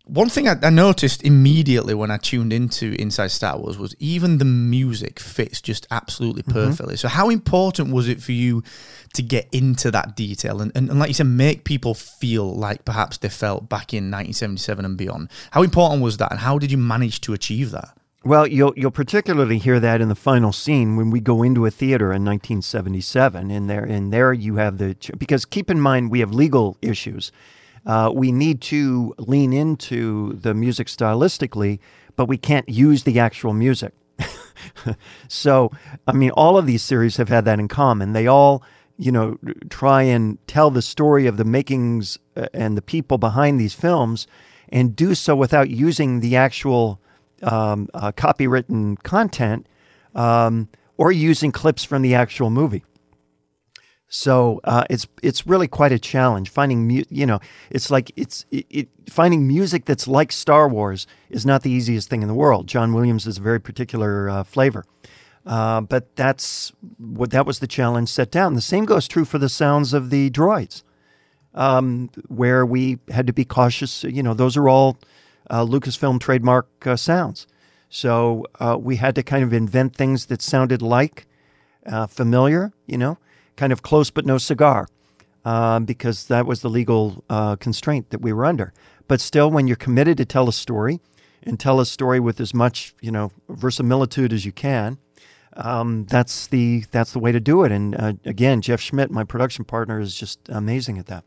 S1: One thing I, I, noticed immediately when I tuned into Inside Star Wars was even the music fits just absolutely mm-hmm. perfectly. Mm-hmm. So, how important was it for you to get into that detail and, and, and, like you said, make people feel like perhaps they felt back in 1977 and beyond? How important was that, and how did you manage to achieve that?
S4: Well, you'll you'll particularly hear that in the final scene when we go into a theater in 1977, and there and there you have the because keep in mind we have legal issues. Uh, we need to lean into the music stylistically, but we can't use the actual music. *laughs* so, I mean, all of these series have had that in common. They all, you know, try and tell the story of the makings uh, and the people behind these films, and do so without using the actual um, uh, copywritten content um, or using clips from the actual movie. So uh, it's it's really quite a challenge finding mu- you know it's like it's it, it, finding music that's like Star Wars is not the easiest thing in the world. John Williams is a very particular uh, flavor, uh, but that's what that was the challenge set down. The same goes true for the sounds of the droids, um, where we had to be cautious. You know, those are all uh, Lucasfilm trademark uh, sounds. So uh, we had to kind of invent things that sounded like uh, familiar, you know, kind of close but no cigar, um, because that was the legal uh, constraint that we were under. But still, when you're committed to tell a story and tell a story with as much, you know, verisimilitude as you can, um, that's the that's the way to do it. And again, Jeff Schmidt, my production partner, is just amazing at that.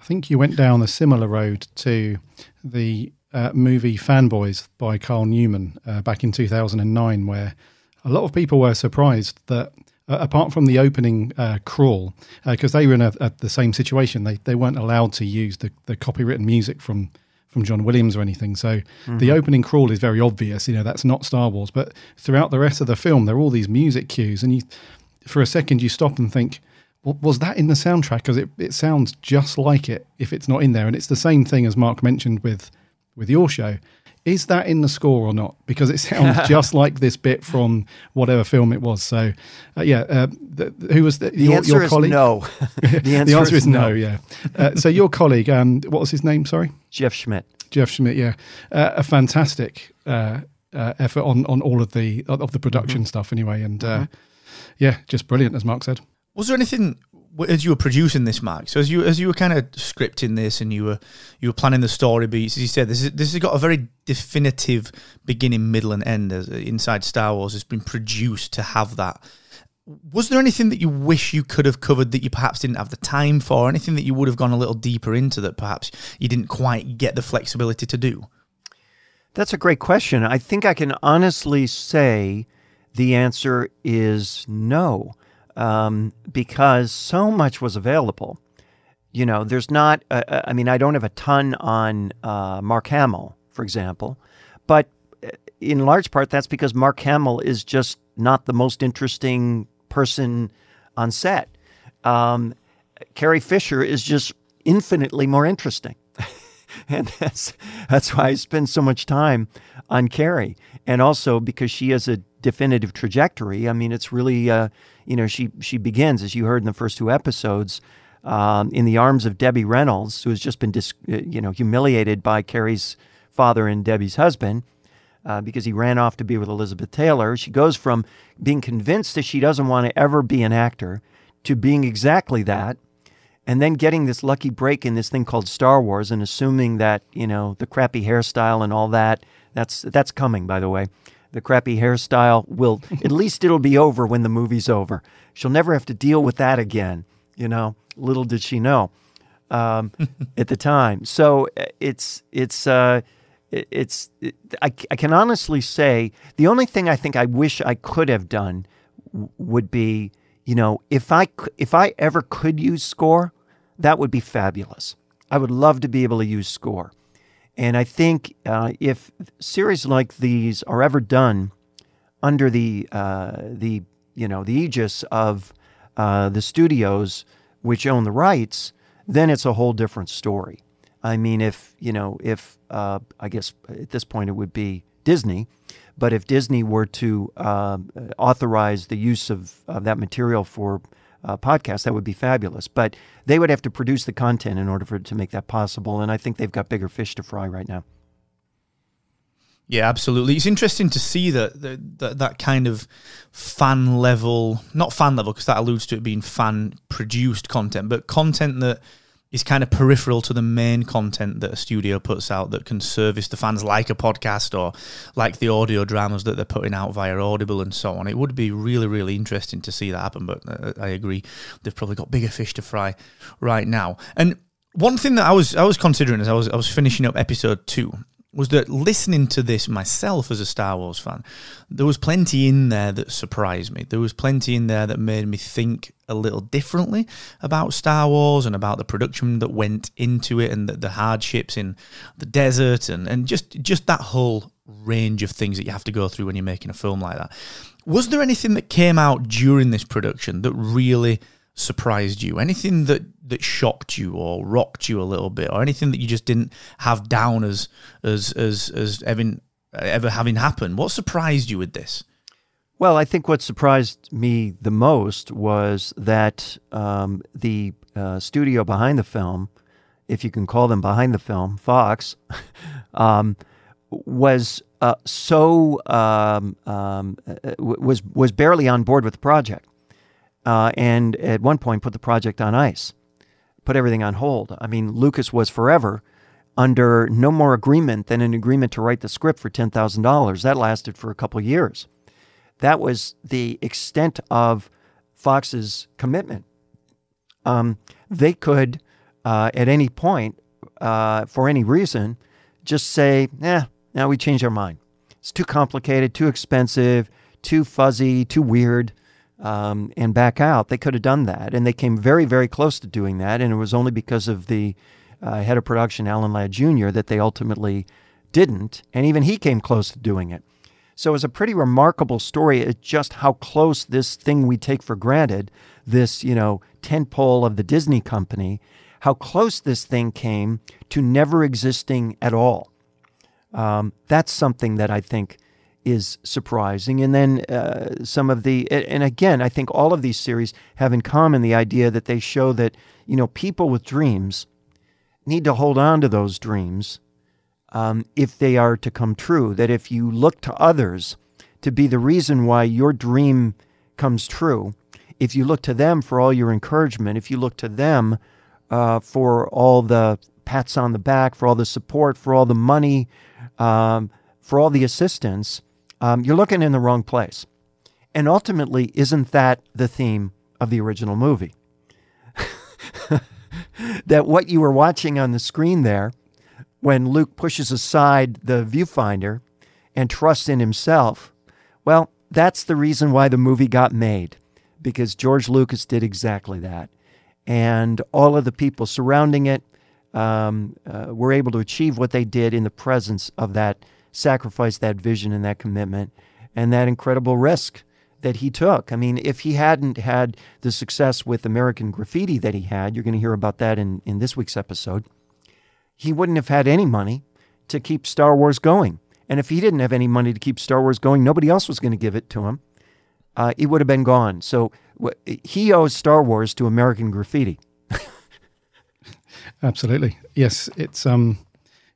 S3: I think you went down a similar road to the uh, movie Fanboys by Kyle Newman uh, back in 2009, where a lot of people were surprised that. Uh, apart from the opening uh, crawl, because uh, they were in a, a, the same situation, they, they weren't allowed to use the, the copywritten music from from John Williams or anything. So
S4: Mm-hmm.
S3: the opening crawl is very obvious. You know, that's not Star Wars. But throughout the rest of the film, there are all these music cues, and you, for a second, you stop and think, "Wa- was that in the soundtrack? Because it, it sounds just like it if it's not in there. And it's the same thing as Mark mentioned with with your show. Is that in the score or not? Because it sounds *laughs* just like this bit from whatever film it was. So, uh, yeah, uh, th- who was the,
S4: The
S3: your,
S4: answer
S3: your
S4: is
S3: colleague?
S4: no. the, *laughs*
S3: the answer is no. Yeah. Uh, so your colleague, um, what was his name? Sorry,
S4: Jeff Schmidt.
S3: Jeff Schmidt. Yeah, uh, a fantastic uh, uh, effort on on all of the of the production stuff. Anyway, and uh, yeah, just brilliant as Mark said.
S1: Was there anything as you were producing this, Mark? So as you as you were kind of scripting this and you were you were planning the story beats, as you said, this is, this has got a very definitive beginning, middle, and end. As inside Star Wars has been produced to have that. Was there anything that you wish you could have covered that you perhaps didn't have the time for? Anything that you would have gone a little deeper into that perhaps you didn't quite get the flexibility to do?
S4: That's a great question. I think I can honestly say the answer is no, um, because so much was available. You know, there's not, uh, uh, I mean, I don't have a ton on uh, Mark Hamill, for example, but uh, in large part that's because Mark Hamill is just not the most interesting person on set. Um, Carrie Fisher is just infinitely more interesting *laughs* and that's that's why I spend so much time on Carrie, and also because she has a definitive trajectory. I mean, it's really, uh, you know, she she begins as you heard in the first two episodes. Um, in the arms of Debbie Reynolds, who has just been, dis- uh, you know, humiliated by Carrie's father and Debbie's husband, uh, because he ran off to be with Elizabeth Taylor. She goes from being convinced that she doesn't want to ever be an actor to being exactly that, and then getting this lucky break in this thing called Star Wars and assuming that you know the crappy hairstyle and all that that's that's coming by the way. The crappy hairstyle will *laughs* at least it'll be over when the movie's over. She'll never have to deal with that again you know. Little did she know um, *laughs* at the time. So uh, it's it's uh, it's it, I, I can honestly say the only thing I think I wish I could have done w- would be you know if I if I ever could use score that would be fabulous. I would love to be able to use score. And I think uh, if series like these are ever done under the uh, the you know the aegis of uh, the studios which own the rights, then it's a whole different story. I mean, if you know, if uh, I guess at this point it would be Disney, but if Disney were to uh, authorize the use of, of that material for uh, podcasts, that would be fabulous. But they would have to produce the content in order for it to make that possible, and I think they've got bigger fish to fry right now.
S1: Yeah, absolutely. It's interesting to see that, that, that kind of fan level, not fan level, because that alludes to it being fan produced content, but content that is kind of peripheral to the main content that a studio puts out that can service the fans, like a podcast or like the audio dramas that they're putting out via Audible and so on. It would be really, really interesting to see that happen, but uh, I agree, they've probably got bigger fish to fry right now. And one thing that I was I was considering as I was I was finishing up episode two was that listening to this myself as a Star Wars fan, there was plenty in there that surprised me. There was plenty in there that made me think a little differently about Star Wars and about the production that went into it and the, the hardships in the desert and, and just just that whole range of things that you have to go through when you're making a film like that. Was there anything that came out during this production that really surprised you? Anything that that shocked you or rocked you a little bit, or anything that you just didn't have down as as as as ever ever having happened? What surprised you with this?
S4: Well, I think what surprised me the most was that um, the uh, studio behind the film, if you can call them behind the film, Fox, *laughs* um, was uh, so um, um, uh, was was barely on board with the project, uh, and at one point put the project on ice, put everything on hold. I mean, Lucas was forever under no more agreement than an agreement to write the script for ten thousand dollars. That lasted for a couple years that was the extent of Fox's commitment. Um, they could, uh, at any point, uh, for any reason, just say, "Yeah, now we change our mind. It's too complicated, too expensive, too fuzzy, too weird," um, and back out. They could have done that, and they came very, very close to doing that. And it was only because of the uh, head of production, Alan Ladd Jr., that they ultimately didn't. And even he came close to doing it. So it's a pretty remarkable story. It's just how close this thing we take for granted, this, you know, tentpole of the Disney company, how close this thing came to never existing at all. Um, that's something that I think is surprising. And then uh, some of the, and again, I think all of these series have in common the idea that they show that, you know, people with dreams need to hold on to those dreams um, if they are to come true. That if you look to others to be the reason why your dream comes true, if you look to them for all your encouragement, if you look to them uh, for all the pats on the back, for all the support, for all the money, um, for all the assistance, um, you're looking in the wrong place. And ultimately, isn't that the theme of the original movie? *laughs* that what you were watching on the screen there, when Luke pushes aside the viewfinder and trusts in himself, well, that's the reason why the movie got made, because George Lucas did exactly that. And all of the people surrounding it um, uh, were able to achieve what they did in the presence of that sacrifice, that vision, and that commitment, and that incredible risk that he took. I mean, if he hadn't had the success with American Graffiti that he had, you're going to hear about that in, in this week's episode, he wouldn't have had any money to keep Star Wars going. And if he didn't have any money to keep Star Wars going, nobody else was going to give it to him. Uh, it would have been gone. So he owes Star Wars to American Graffiti. *laughs*
S3: Absolutely. Yes, it's um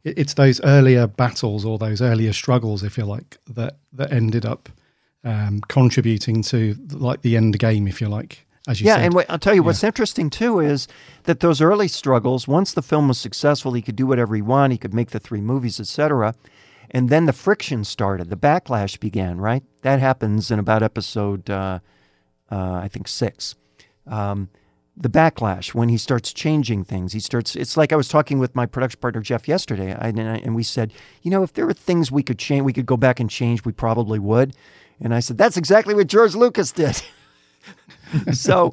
S3: it's those earlier battles or those earlier struggles, if you like, that that ended up um, contributing to like the end game, if you like. As you
S4: yeah,
S3: said.
S4: and I'll tell you yeah. what's interesting too is that those early struggles. Once the film was successful, he could do whatever he wanted. He could make the three movies, etc. And then the friction started. The backlash began. Right, that happens in about episode, uh, uh, I think six. Um, the backlash when he starts changing things. He starts. It's like I was talking with my production partner Jeff yesterday, and, I, and we said, you know, if there were things we could change, we could go back and change. We probably would. And I said, that's exactly what George Lucas did. *laughs* so,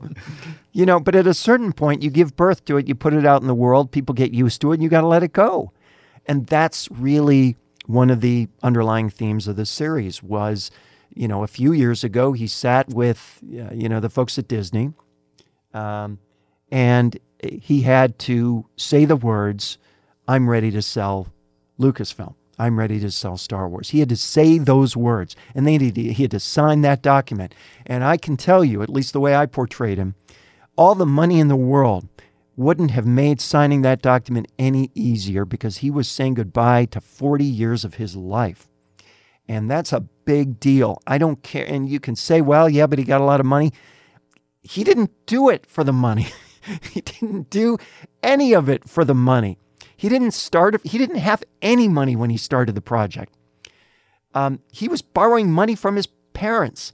S4: you know, but at a certain point, you give birth to it, you put it out in the world, people get used to it, and you got to let it go. And that's really one of the underlying themes of the series. Was you know, a few years ago, he sat with uh, you know the folks at Disney um, and he had to say the words, I'm ready to sell Lucasfilm. I'm ready to sell Star Wars. He had to say those words, and then he had to sign that document. And I can tell you, at least the way I portrayed him, all the money in the world wouldn't have made signing that document any easier because he was saying goodbye to 40 years of his life. And that's a big deal. I don't care. And you can say, well, yeah, but he got a lot of money he didn't do it for the money. *laughs* he didn't do any of it for the money. He didn't start, he didn't have any money when he started the project. Um, he was borrowing money from his parents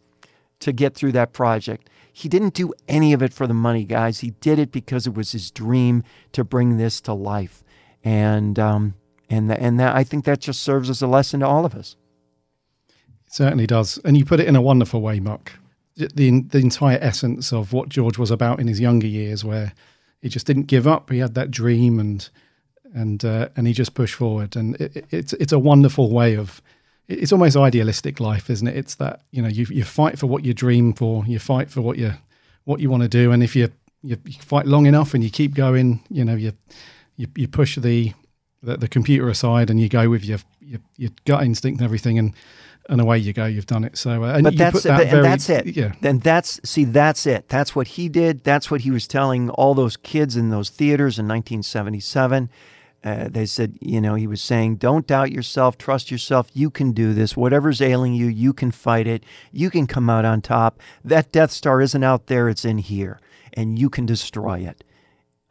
S4: to get through that project. He didn't do any of it for the money, guys. He did it because it was his dream to bring this to life. And, um, and, and that, I think that just serves as a lesson to all of us.
S3: It certainly does. And you put it in a wonderful way, Mark the the entire essence of what George was about in his younger years, where he just didn't give up. He had that dream, and and uh, and he just pushed forward. And it, it's it's a wonderful way of. It's almost idealistic life, isn't it? It's that you know you you fight for what you dream for, you fight for what you what you want to do, and if you you, you fight long enough and you keep going, you know you you, you push the, the, the computer aside and you go with your, your your gut instinct and everything, and and away you go. You've done it. So, uh, and
S4: but that's
S3: that
S4: but,
S3: very,
S4: and that's it. Yeah. Then that's see, that's it. That's what he did. That's what he was telling all those kids in those theaters in 1977. Uh, they said, you know, he was saying, don't doubt yourself, trust yourself. You can do this. Whatever's ailing you, you can fight it. You can come out on top. That Death Star isn't out there, it's in here, and you can destroy it.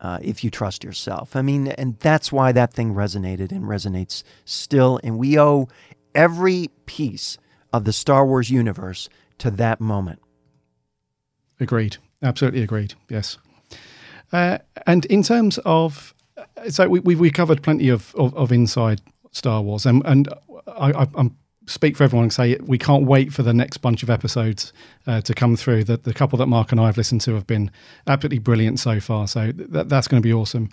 S4: Uh, if you trust yourself. I mean, and that's why that thing resonated and resonates still. And we owe every piece of the Star Wars universe to that moment.
S3: Agreed. Absolutely agreed. Yes. Uh, and in terms of, so we, we, we covered plenty of, of, of, inside Star Wars, and, and I, I, I'm speak for everyone and say we can't wait for the next bunch of episodes uh, to come through. The, the couple that Mark and I have listened to have been absolutely brilliant so far. So that, that's going to be awesome.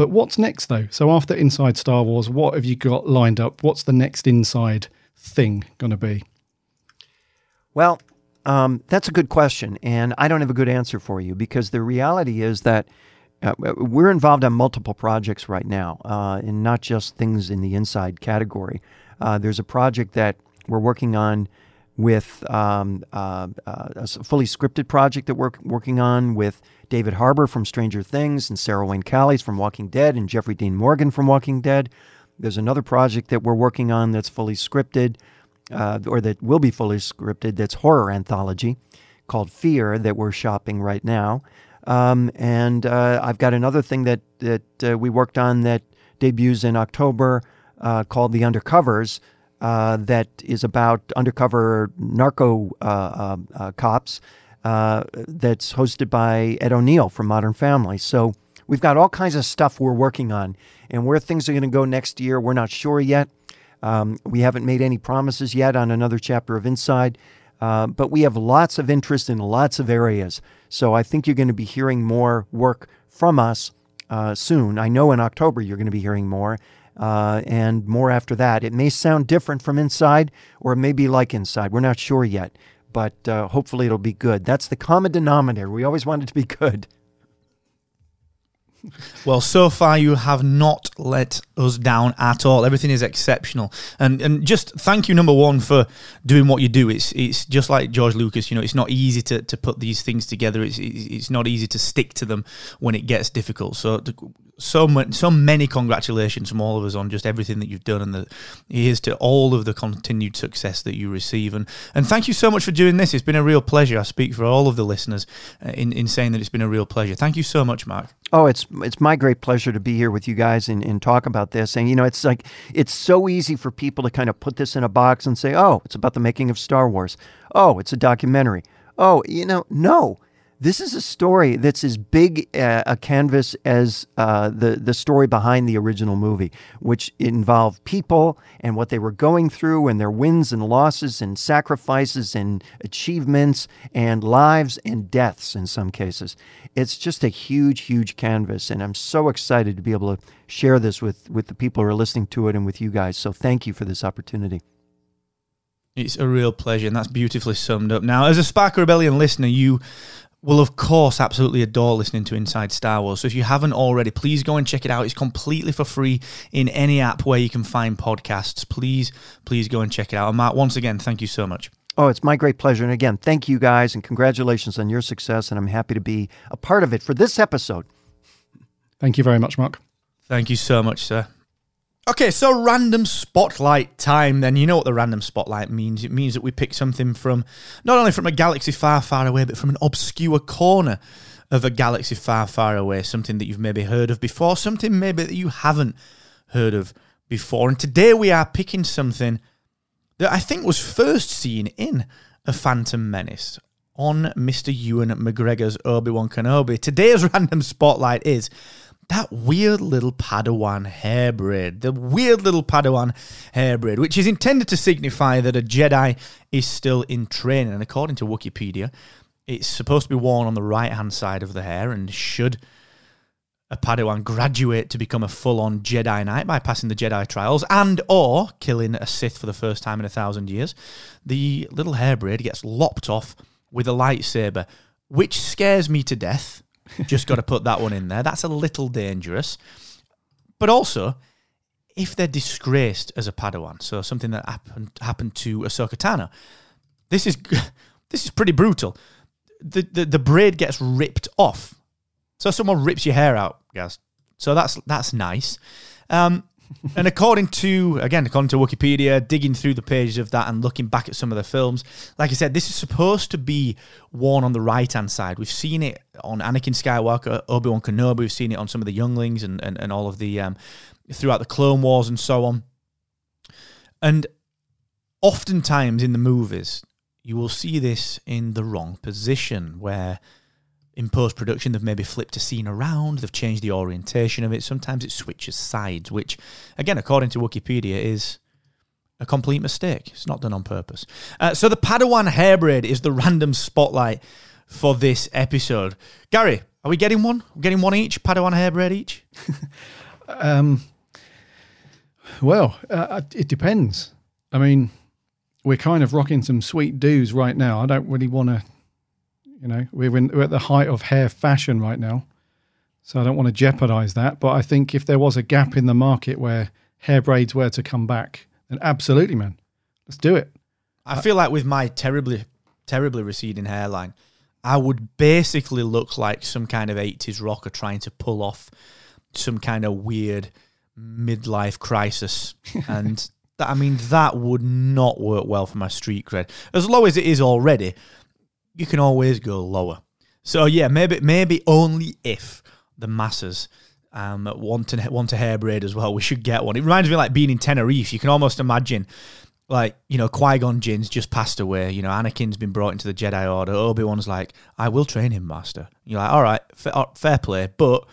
S3: But what's next, though? So after Inside Star Wars, what have you got lined up? What's the next Inside thing going to be?
S4: Well, um, that's a good question, and I don't have a good answer for you because the reality is that uh, we're involved on multiple projects right now, uh, and not just things in the inside category. Uh, there's a project that we're working on with um, uh, uh, a fully scripted project that we're working on with David Harbour from Stranger Things and Sarah Wayne Callies from Walking Dead and Jeffrey Dean Morgan from Walking Dead. There's another project that we're working on that's fully scripted uh, or that will be fully scripted, that's horror anthology called Fear that we're shopping right now. Um, and uh, I've got another thing that that uh, we worked on that debuts in October uh, called The Undercovers. Uh, that is about undercover narco uh, cops. that's hosted by Ed O'Neill from Modern Family. So we've got all kinds of stuff we're working on, and where things are going to go next year, we're not sure yet. Um, we haven't made any promises yet on another chapter of Inside, uh, but we have lots of interest in lots of areas. So I think you're going to be hearing more work from us uh, soon. I know in October you're going to be hearing more. Uh, and more after that. It may sound different from inside, or it may be like inside. We're not sure yet, but uh, hopefully it'll be good. That's the common denominator. We always want it to be good. *laughs*
S1: Well, so far you have not let us down at all. Everything is exceptional, and and just thank you number one for doing what you do. It's it's just like George Lucas. You know, it's not easy to, to put these things together. It's it's not easy to stick to them when it gets difficult. So so much, so many congratulations from all of us on just everything that you've done, and the here's to all of the continued success that you receive. And and thank you so much for doing this. It's been a real pleasure. I speak for all of the listeners uh, in in saying that it's been a real pleasure. Thank you so much, Mark.
S4: Oh, it's it's my great pleasure to be here with you guys and, and talk about this. And you know, it's like it's so easy for people to kind of put this in a box and say, "Oh, it's about the making of Star Wars." Oh, it's a documentary. Oh, you know, no. This is a story that's as big uh, a canvas as uh, the the story behind the original movie, which involved people and what they were going through, and their wins and losses, and sacrifices, and achievements, and lives and deaths in some cases. It's just a huge, huge canvas, and I'm so excited to be able to share this with with the people who are listening to it and with you guys. So thank you for this opportunity.
S1: It's a real pleasure, and that's beautifully summed up. Now, as a Spark Rebellion listener, you will of course absolutely adore listening to Inside Star Wars. So if you haven't already, please go and check it out. It's completely for free in any app where you can find podcasts. Please, please go and check it out. And Mark, once again, thank you so much.
S4: Oh, it's my great pleasure. And again, thank you guys and congratulations on your success. And I'm happy to be a part of it for this episode.
S3: Thank you very much, Mark.
S1: Thank you so much, sir. Okay, so random spotlight time. Then you know what the random spotlight means. It means that we pick something from not only from a galaxy far, far away, but from an obscure corner of a galaxy far, far away. Something that you've maybe heard of before, something maybe that you haven't heard of before. And today we are picking something that I think was first seen in a Phantom Menace on Mr. Ewan McGregor's Obi Wan Kenobi. Today's *laughs* random spotlight is that weird little Padawan hair braid, the weird little Padawan hair braid, which is intended to signify that a Jedi is still in training. And according to Wikipedia, it's supposed to be worn on the right hand side of the hair. And should a Padawan graduate to become a full-on Jedi Knight by passing the Jedi trials and or killing a Sith for the first time in a thousand years, the little hair braid gets lopped off with a lightsaber, which scares me to death just got to put that one in there. That's a little dangerous. But also, if they're disgraced as a Padawan, so something that happened happened to Ahsoka Tano, this is *laughs* this is pretty brutal. The, the the braid gets ripped off, so someone rips your hair out, guys. So that's that's nice. Um, and according to again according to wikipedia digging through the pages of that and looking back at some of the films like i said this is supposed to be worn on the right hand side. We've seen it on anakin skywalker obi-wan kenobi. We've seen it on some of the younglings and, and, and all of the um, throughout the clone wars and so on. And oftentimes in the movies you will see this in the wrong position where in post production, they've maybe flipped a scene around, they've changed the orientation of it. Sometimes it switches sides, which, again, according to Wikipedia, is a complete mistake. It's not done on purpose. Uh, so the Padawan hair braid is the random spotlight for this episode. Garry, Are we getting one? We're getting one each. Padawan hairbraid each. *laughs*
S3: Um, well, uh, it depends. I mean, we're kind of rocking some sweet do's right now. I don't really want to, you know, we're, in, we're at the height of hair fashion right now. So I don't want to jeopardize that. But I think if there was a gap in the market where hair braids were to come back, then absolutely, man. Let's do it.
S1: I feel like with my terribly, terribly receding hairline, I would basically look like some kind of 80s rocker trying to pull off some kind of weird midlife crisis. *laughs* and that, I mean, that would not work well for my street cred. As low as it is already, you can always go lower. So yeah, maybe maybe only if the masses um, want to want a hair braid as well, we should get one. It reminds me like being in Tenerife. You can almost imagine like you know Qui Gon Jinn's just passed away. You know Anakin's been brought into the Jedi Order. Obi Wan's like, I will train him, Master. You're like, all right, fair, uh, fair play, but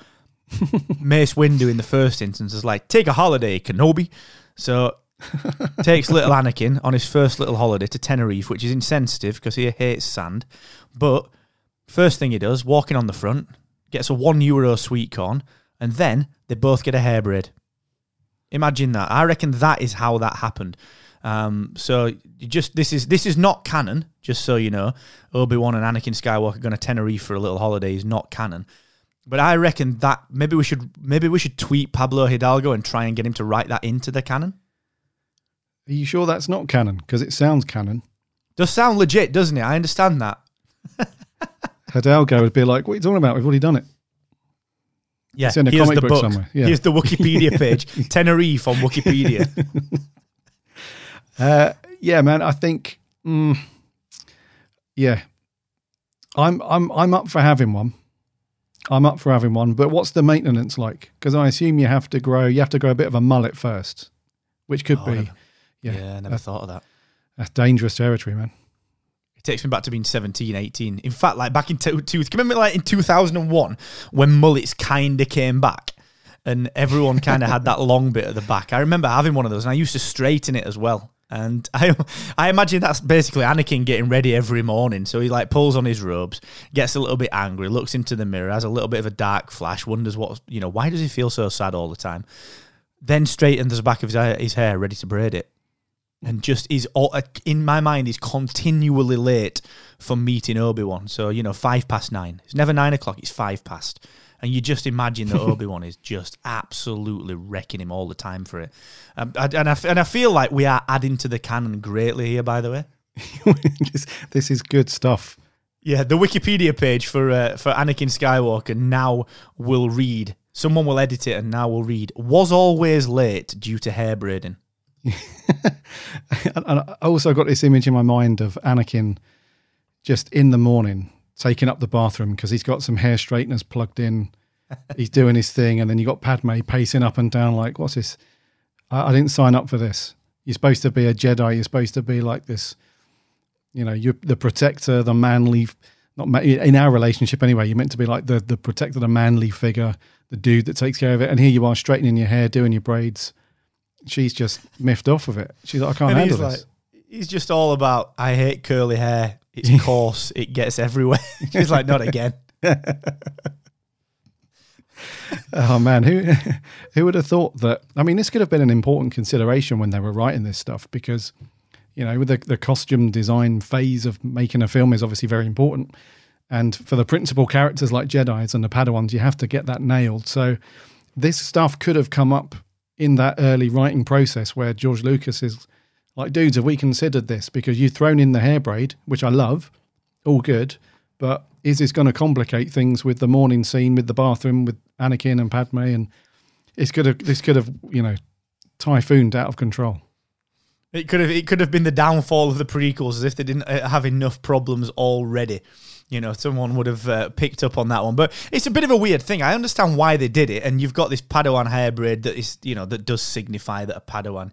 S1: *laughs* Mace Windu in the first instance is like, take a holiday, Kenobi. So *laughs* takes little Anakin on his first little holiday to Tenerife, which is insensitive because he hates sand. But first thing he does, walking on the front, gets a one euro sweet corn, and then they both get a hair braid. Imagine that. I reckon that is how that happened. Um, so just this is this is not canon. Just so you know, Obi Wan and Anakin Skywalker going to Tenerife for a little holiday is not canon. But I reckon that maybe we should maybe we should tweet Pablo Hidalgo and try and get him to write that into the canon.
S3: Are you sure that's not canon? Because it sounds canon.
S1: Does sound legit, doesn't it? I understand that. *laughs*
S3: Hidalgo would be like, "What are you talking about? We've already done it."
S1: Yeah,
S3: It's in a
S1: here's
S3: comic
S1: the
S3: book
S1: book.
S3: somewhere, yeah.
S1: Here's the Wikipedia *laughs* page. Tenerife on Wikipedia. *laughs*
S3: Uh, yeah, man. I think, mm, yeah, I'm I'm I'm up for having one. I'm up for having one. But what's the maintenance like? Because I assume you have to grow. You have to grow a bit of a mullet first, which could
S1: Oh,
S3: be yeah,
S1: yeah, I never thought of that.
S3: that's dangerous territory, man.
S1: It takes me back to being 17, 18. In fact, like back in two, two remember like in 2001 when mullets kind of came back and everyone kind of had that long bit at the back. I remember having one of those and I used to straighten it as well. And *laughs* I, I imagine that's basically Anakin getting ready every morning. So he like pulls on his robes, gets a little bit angry, looks into the mirror, has a little bit of a dark flash, wonders what you know. Why does he feel so sad all the time? Then straightens the back of his, his hair, ready to braid it and just is all, uh, in my mind is continually late for meeting Obi Wan. So you know, five past nine. It's never nine o'clock. It's five past, and you just imagine that *laughs* Obi Wan is just absolutely wrecking him all the time for it. Um, I- and I and I feel like we are adding to the canon greatly here. By the way, *laughs*
S3: this, this is good stuff.
S1: yeah, the Wikipedia page for uh, for Anakin Skywalker now will read. Someone will edit it and now will read. Was always late due to hair braiding. *laughs*
S3: And I also got this image in my mind of Anakin just in the morning taking up the bathroom because he's got some hair straighteners plugged in. *laughs* he's doing his thing, and then you got Padme pacing up and down like, "What's this? I, I didn't sign up for this. You're supposed to be a Jedi. You're supposed to be like this. You know, you're the protector, the manly. Not ma- in our relationship anyway. You're meant to be like the the protector, the manly figure, the dude that takes care of it. And here you are straightening your hair, doing your braids. She's just miffed off of it. She's like, I can't
S1: And
S3: handle
S1: he's
S3: this.
S1: like, he's just all about, I hate curly hair. It's *laughs* coarse. it gets everywhere. *laughs* She's like, not again. *laughs*
S3: Oh man, who who would have thought that? I mean, this could have been an important consideration when they were writing this stuff because, you know, with the, the costume design phase of making a film is obviously very important, and for the principal characters like Jedi's and the Padawans, you have to get that nailed. So, this stuff could have come up in that early writing process where George Lucas is like, dudes, have we considered this? Because you've thrown in the hair braid, which I love, all good, but is this going to complicate things with the morning scene with the bathroom with Anakin and Padme and it's could have this could have you know typhooned out of control.
S1: It could have it could have been the downfall of the prequels as if they didn't uh, have enough problems already. You know, someone would have uh, picked up on that one. But it's a bit of a weird thing. I understand why they did it, and you've got this Padawan hair braid that is, you know, that does signify that a Padawan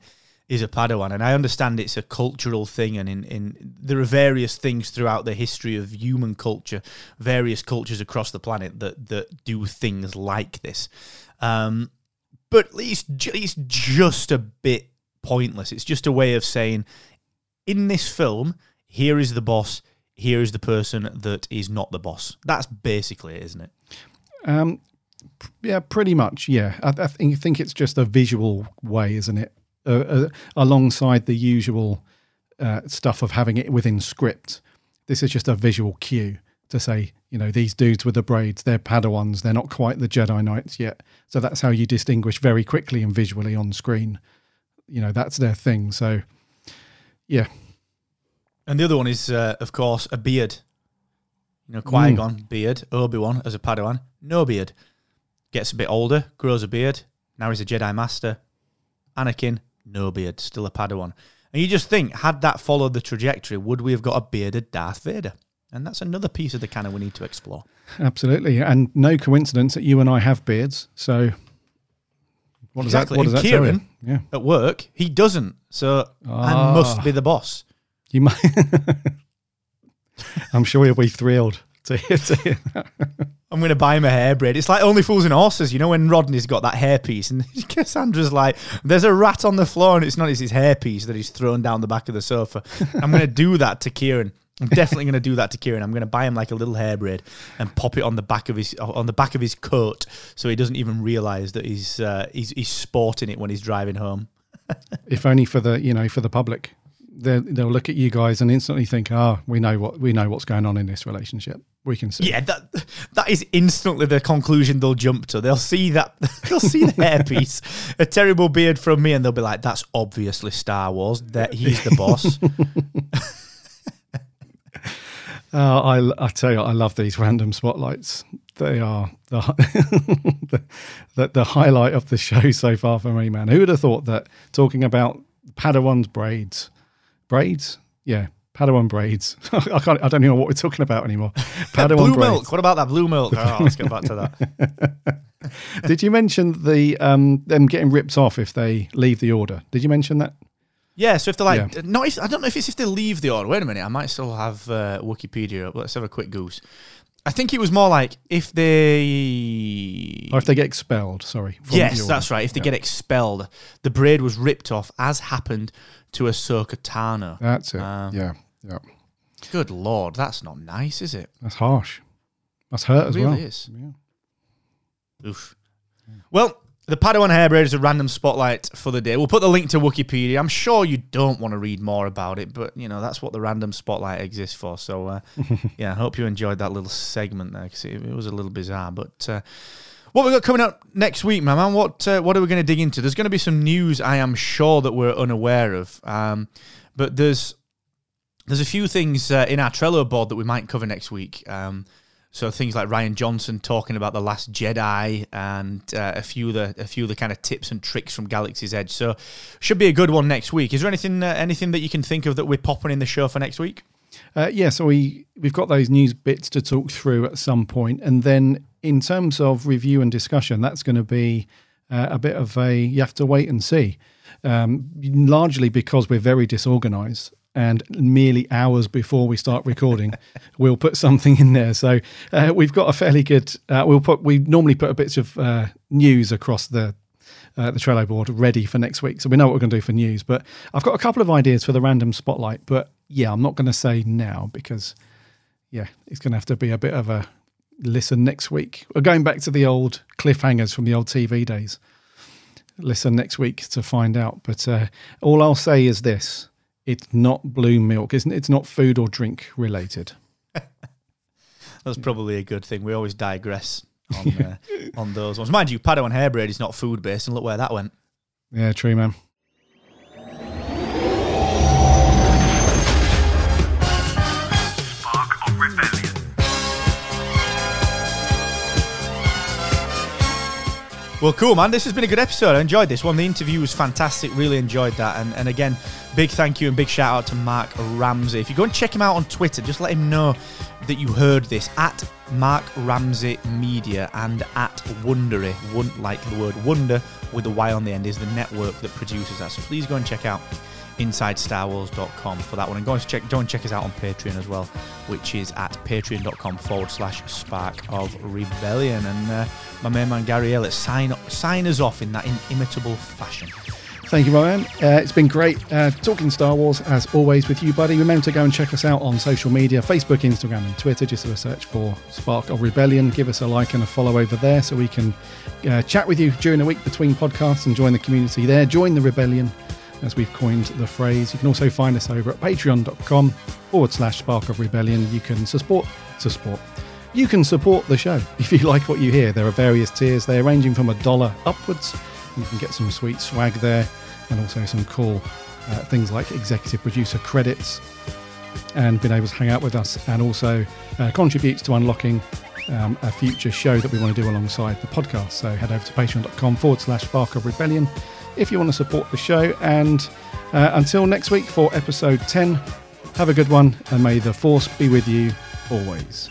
S1: is a Padawan, and I understand it's a cultural thing, and in, in there are various things throughout the history of human culture, various cultures across the planet that that do things like this. Um, but it's it's just a bit pointless. It's just a way of saying, in this film, here is the boss, here is the person that is not the boss. That's basically it, isn't it?
S3: Um, yeah, pretty much. Yeah, I, I think think it's just a visual way, isn't it? Uh, uh, alongside the usual uh, stuff of having it within script, this is just a visual cue to say, you know, these dudes with the braids, they're Padawans. They're not quite the Jedi Knights yet. So that's how you distinguish very quickly and visually on screen. You know, that's their thing. So, yeah,
S1: And the other one is, uh, of course, a beard. You know, Qui Gon, beard. Obi Wan as a Padawan, no beard. Gets a bit older, grows a beard. Now he's a Jedi Master. Anakin, no beard, still a Padawan. And you just think, had that followed the trajectory, would we have got a bearded Darth Vader? And that's another piece of the canon we need to explore.
S3: absolutely. And no coincidence that you and I have beards. So, what does
S1: Exactly.
S3: that? What does
S1: And
S3: that tell you?
S1: Kieran-
S3: Yeah.
S1: At work, he doesn't. So
S3: Ah.
S1: I must be the boss.
S3: You might. *laughs* I'm sure he'll be thrilled to hear, to hear that. *laughs*
S1: I'm going to buy him a hair braid. It's like Only Fools and Horses. You know when Rodney's got that hairpiece and *laughs* Cassandra's like, there's a rat on the floor and it's not, it's his hairpiece that he's thrown down the back of the sofa. I'm going to do that to Kieran. I'm definitely going to do that to Kieran. I'm going to buy him like a little hair braid and pop it on the back of his on the back of his coat so he doesn't even realize that he's uh, he's, he's sporting it when he's driving home.
S3: If only for the you know for the public, They'll look at you guys and instantly think, "Ah, we know what we know what's going on in this relationship. We can see."
S1: Yeah, that that is instantly the conclusion they'll jump to. They'll see that *laughs* they'll see the hairpiece, *laughs* a terrible beard from me, and they'll be like, "That's obviously Star Wars. That he's the boss." *laughs*
S3: Uh, I, I tell you, I love these random spotlights. They are the, the, the the highlight of the show so far for me, man. Who would have thought that talking about Padawan's braids, braids, yeah, Padawan braids. *laughs* I can't. I don't even know what we're talking about anymore. *laughs* Padawan
S1: blue
S3: braids.
S1: milk. What about that blue milk? Oh, let's get back to that. *laughs*
S3: Did you mention the um them getting ripped off if they leave the order? Did you mention that?
S1: Yeah, so if they're like,
S3: Yeah.
S1: not if I don't know if it's if they leave the order. Wait a minute, I might still have uh, Wikipedia up. Let's have a quick goose. I think it was more like if they.
S3: Or if they get expelled? Sorry.
S1: Yes, that's right. If they
S3: Yeah.
S1: get expelled, the braid was ripped off, as happened to Ahsoka Tano.
S3: That's it.
S1: Um,
S3: yeah, yeah.
S1: Good lord, that's not nice, is it?
S3: That's harsh. That's hurt as
S1: really
S3: well.
S1: is.
S3: Yeah.
S1: Oof. Well, the Padawan Hairbraid is a random spotlight for the day. We'll put the link to Wikipedia. I'm sure you don't want to read more about it, but you know that's what the random spotlight exists for. So, uh, *laughs* yeah, I hope you enjoyed that little segment there because it, it was a little bizarre. But uh, what we got coming up next week, my man? What uh, what are we going to dig into? There's going to be some news I am sure that we're unaware of, um, but there's there's a few things uh, in our Trello board that we might cover next week. Um, so things like Rian Johnson talking about the Last Jedi and uh, a few of the a few of the kind of tips and tricks from Galaxy's Edge. So should be a good one next week. Is there anything uh, anything that you can think of that we're popping in the show for next week?
S3: Uh, yeah, so we we've got those news bits to talk through at some point, and then in terms of review and discussion, that's going to be uh, a bit of a you have to wait and see. Um, largely because we're very disorganized, and merely hours before we start recording, *laughs* we'll put something in there. So uh, we've got a fairly good. Uh, we'll put we normally put a bit of uh, news across the uh, the Trello board ready for next week. So we know what we're going to do for news. But I've got a couple of ideas for the random spotlight. But yeah, I'm not going to say now because yeah, it's going to have to be a bit of a listen next week. We're going back to the old cliffhangers from the old TV days. Listen next week to find out. But uh, all I'll say is this: it's not blue milk. It's, it's not food or drink related. *laughs*
S1: That's probably a good thing. We always digress on *laughs* uh, on those ones. Mind you, Padawan Hairbraid is not food based, and look where that went.
S3: Yeah, true, man.
S1: Well, cool, man. This has been a good episode. I enjoyed this one. The interview was fantastic. Really enjoyed that. And, and again, big thank you and big shout out to Mark Ramsey. If you go and check him out on Twitter, just let him know that you heard this at Mark Ramsey Media and at Wondery. One, like the word wonder with a Y on the end is the network that produces that. So please go and check out InsideStarWars.com for that one. And go and check, go and check us out on Patreon as well, which is at patreon.com forward slash spark of rebellion. And uh, my main man Garry Ellis sign, sign us off in that inimitable fashion.
S3: Thank you, Ryan. Uh, it's been great uh, talking Star Wars as always with you, buddy. Remember to go and check us out on social media Facebook, Instagram, and Twitter. Just do a search for Spark of Rebellion. Give us a like and a follow over there so we can uh, chat with you during the week between podcasts and join the community there. Join the rebellion, as we've coined the phrase. You can also find us over at patreon.com forward slash Spark of Rebellion. You can support, support. You can support the show *laughs* if you like what you hear. There are various tiers there, ranging from a dollar upwards. You can get some sweet swag there and also some cool uh, things like executive producer credits and being able to hang out with us and also uh, contributes to unlocking um, a future show that we want to do alongside the podcast. So head over to patreon.com forward slash Spark of Rebellion if you want to support the show. And uh, until next week for episode 10, have a good one and may the force be with you always.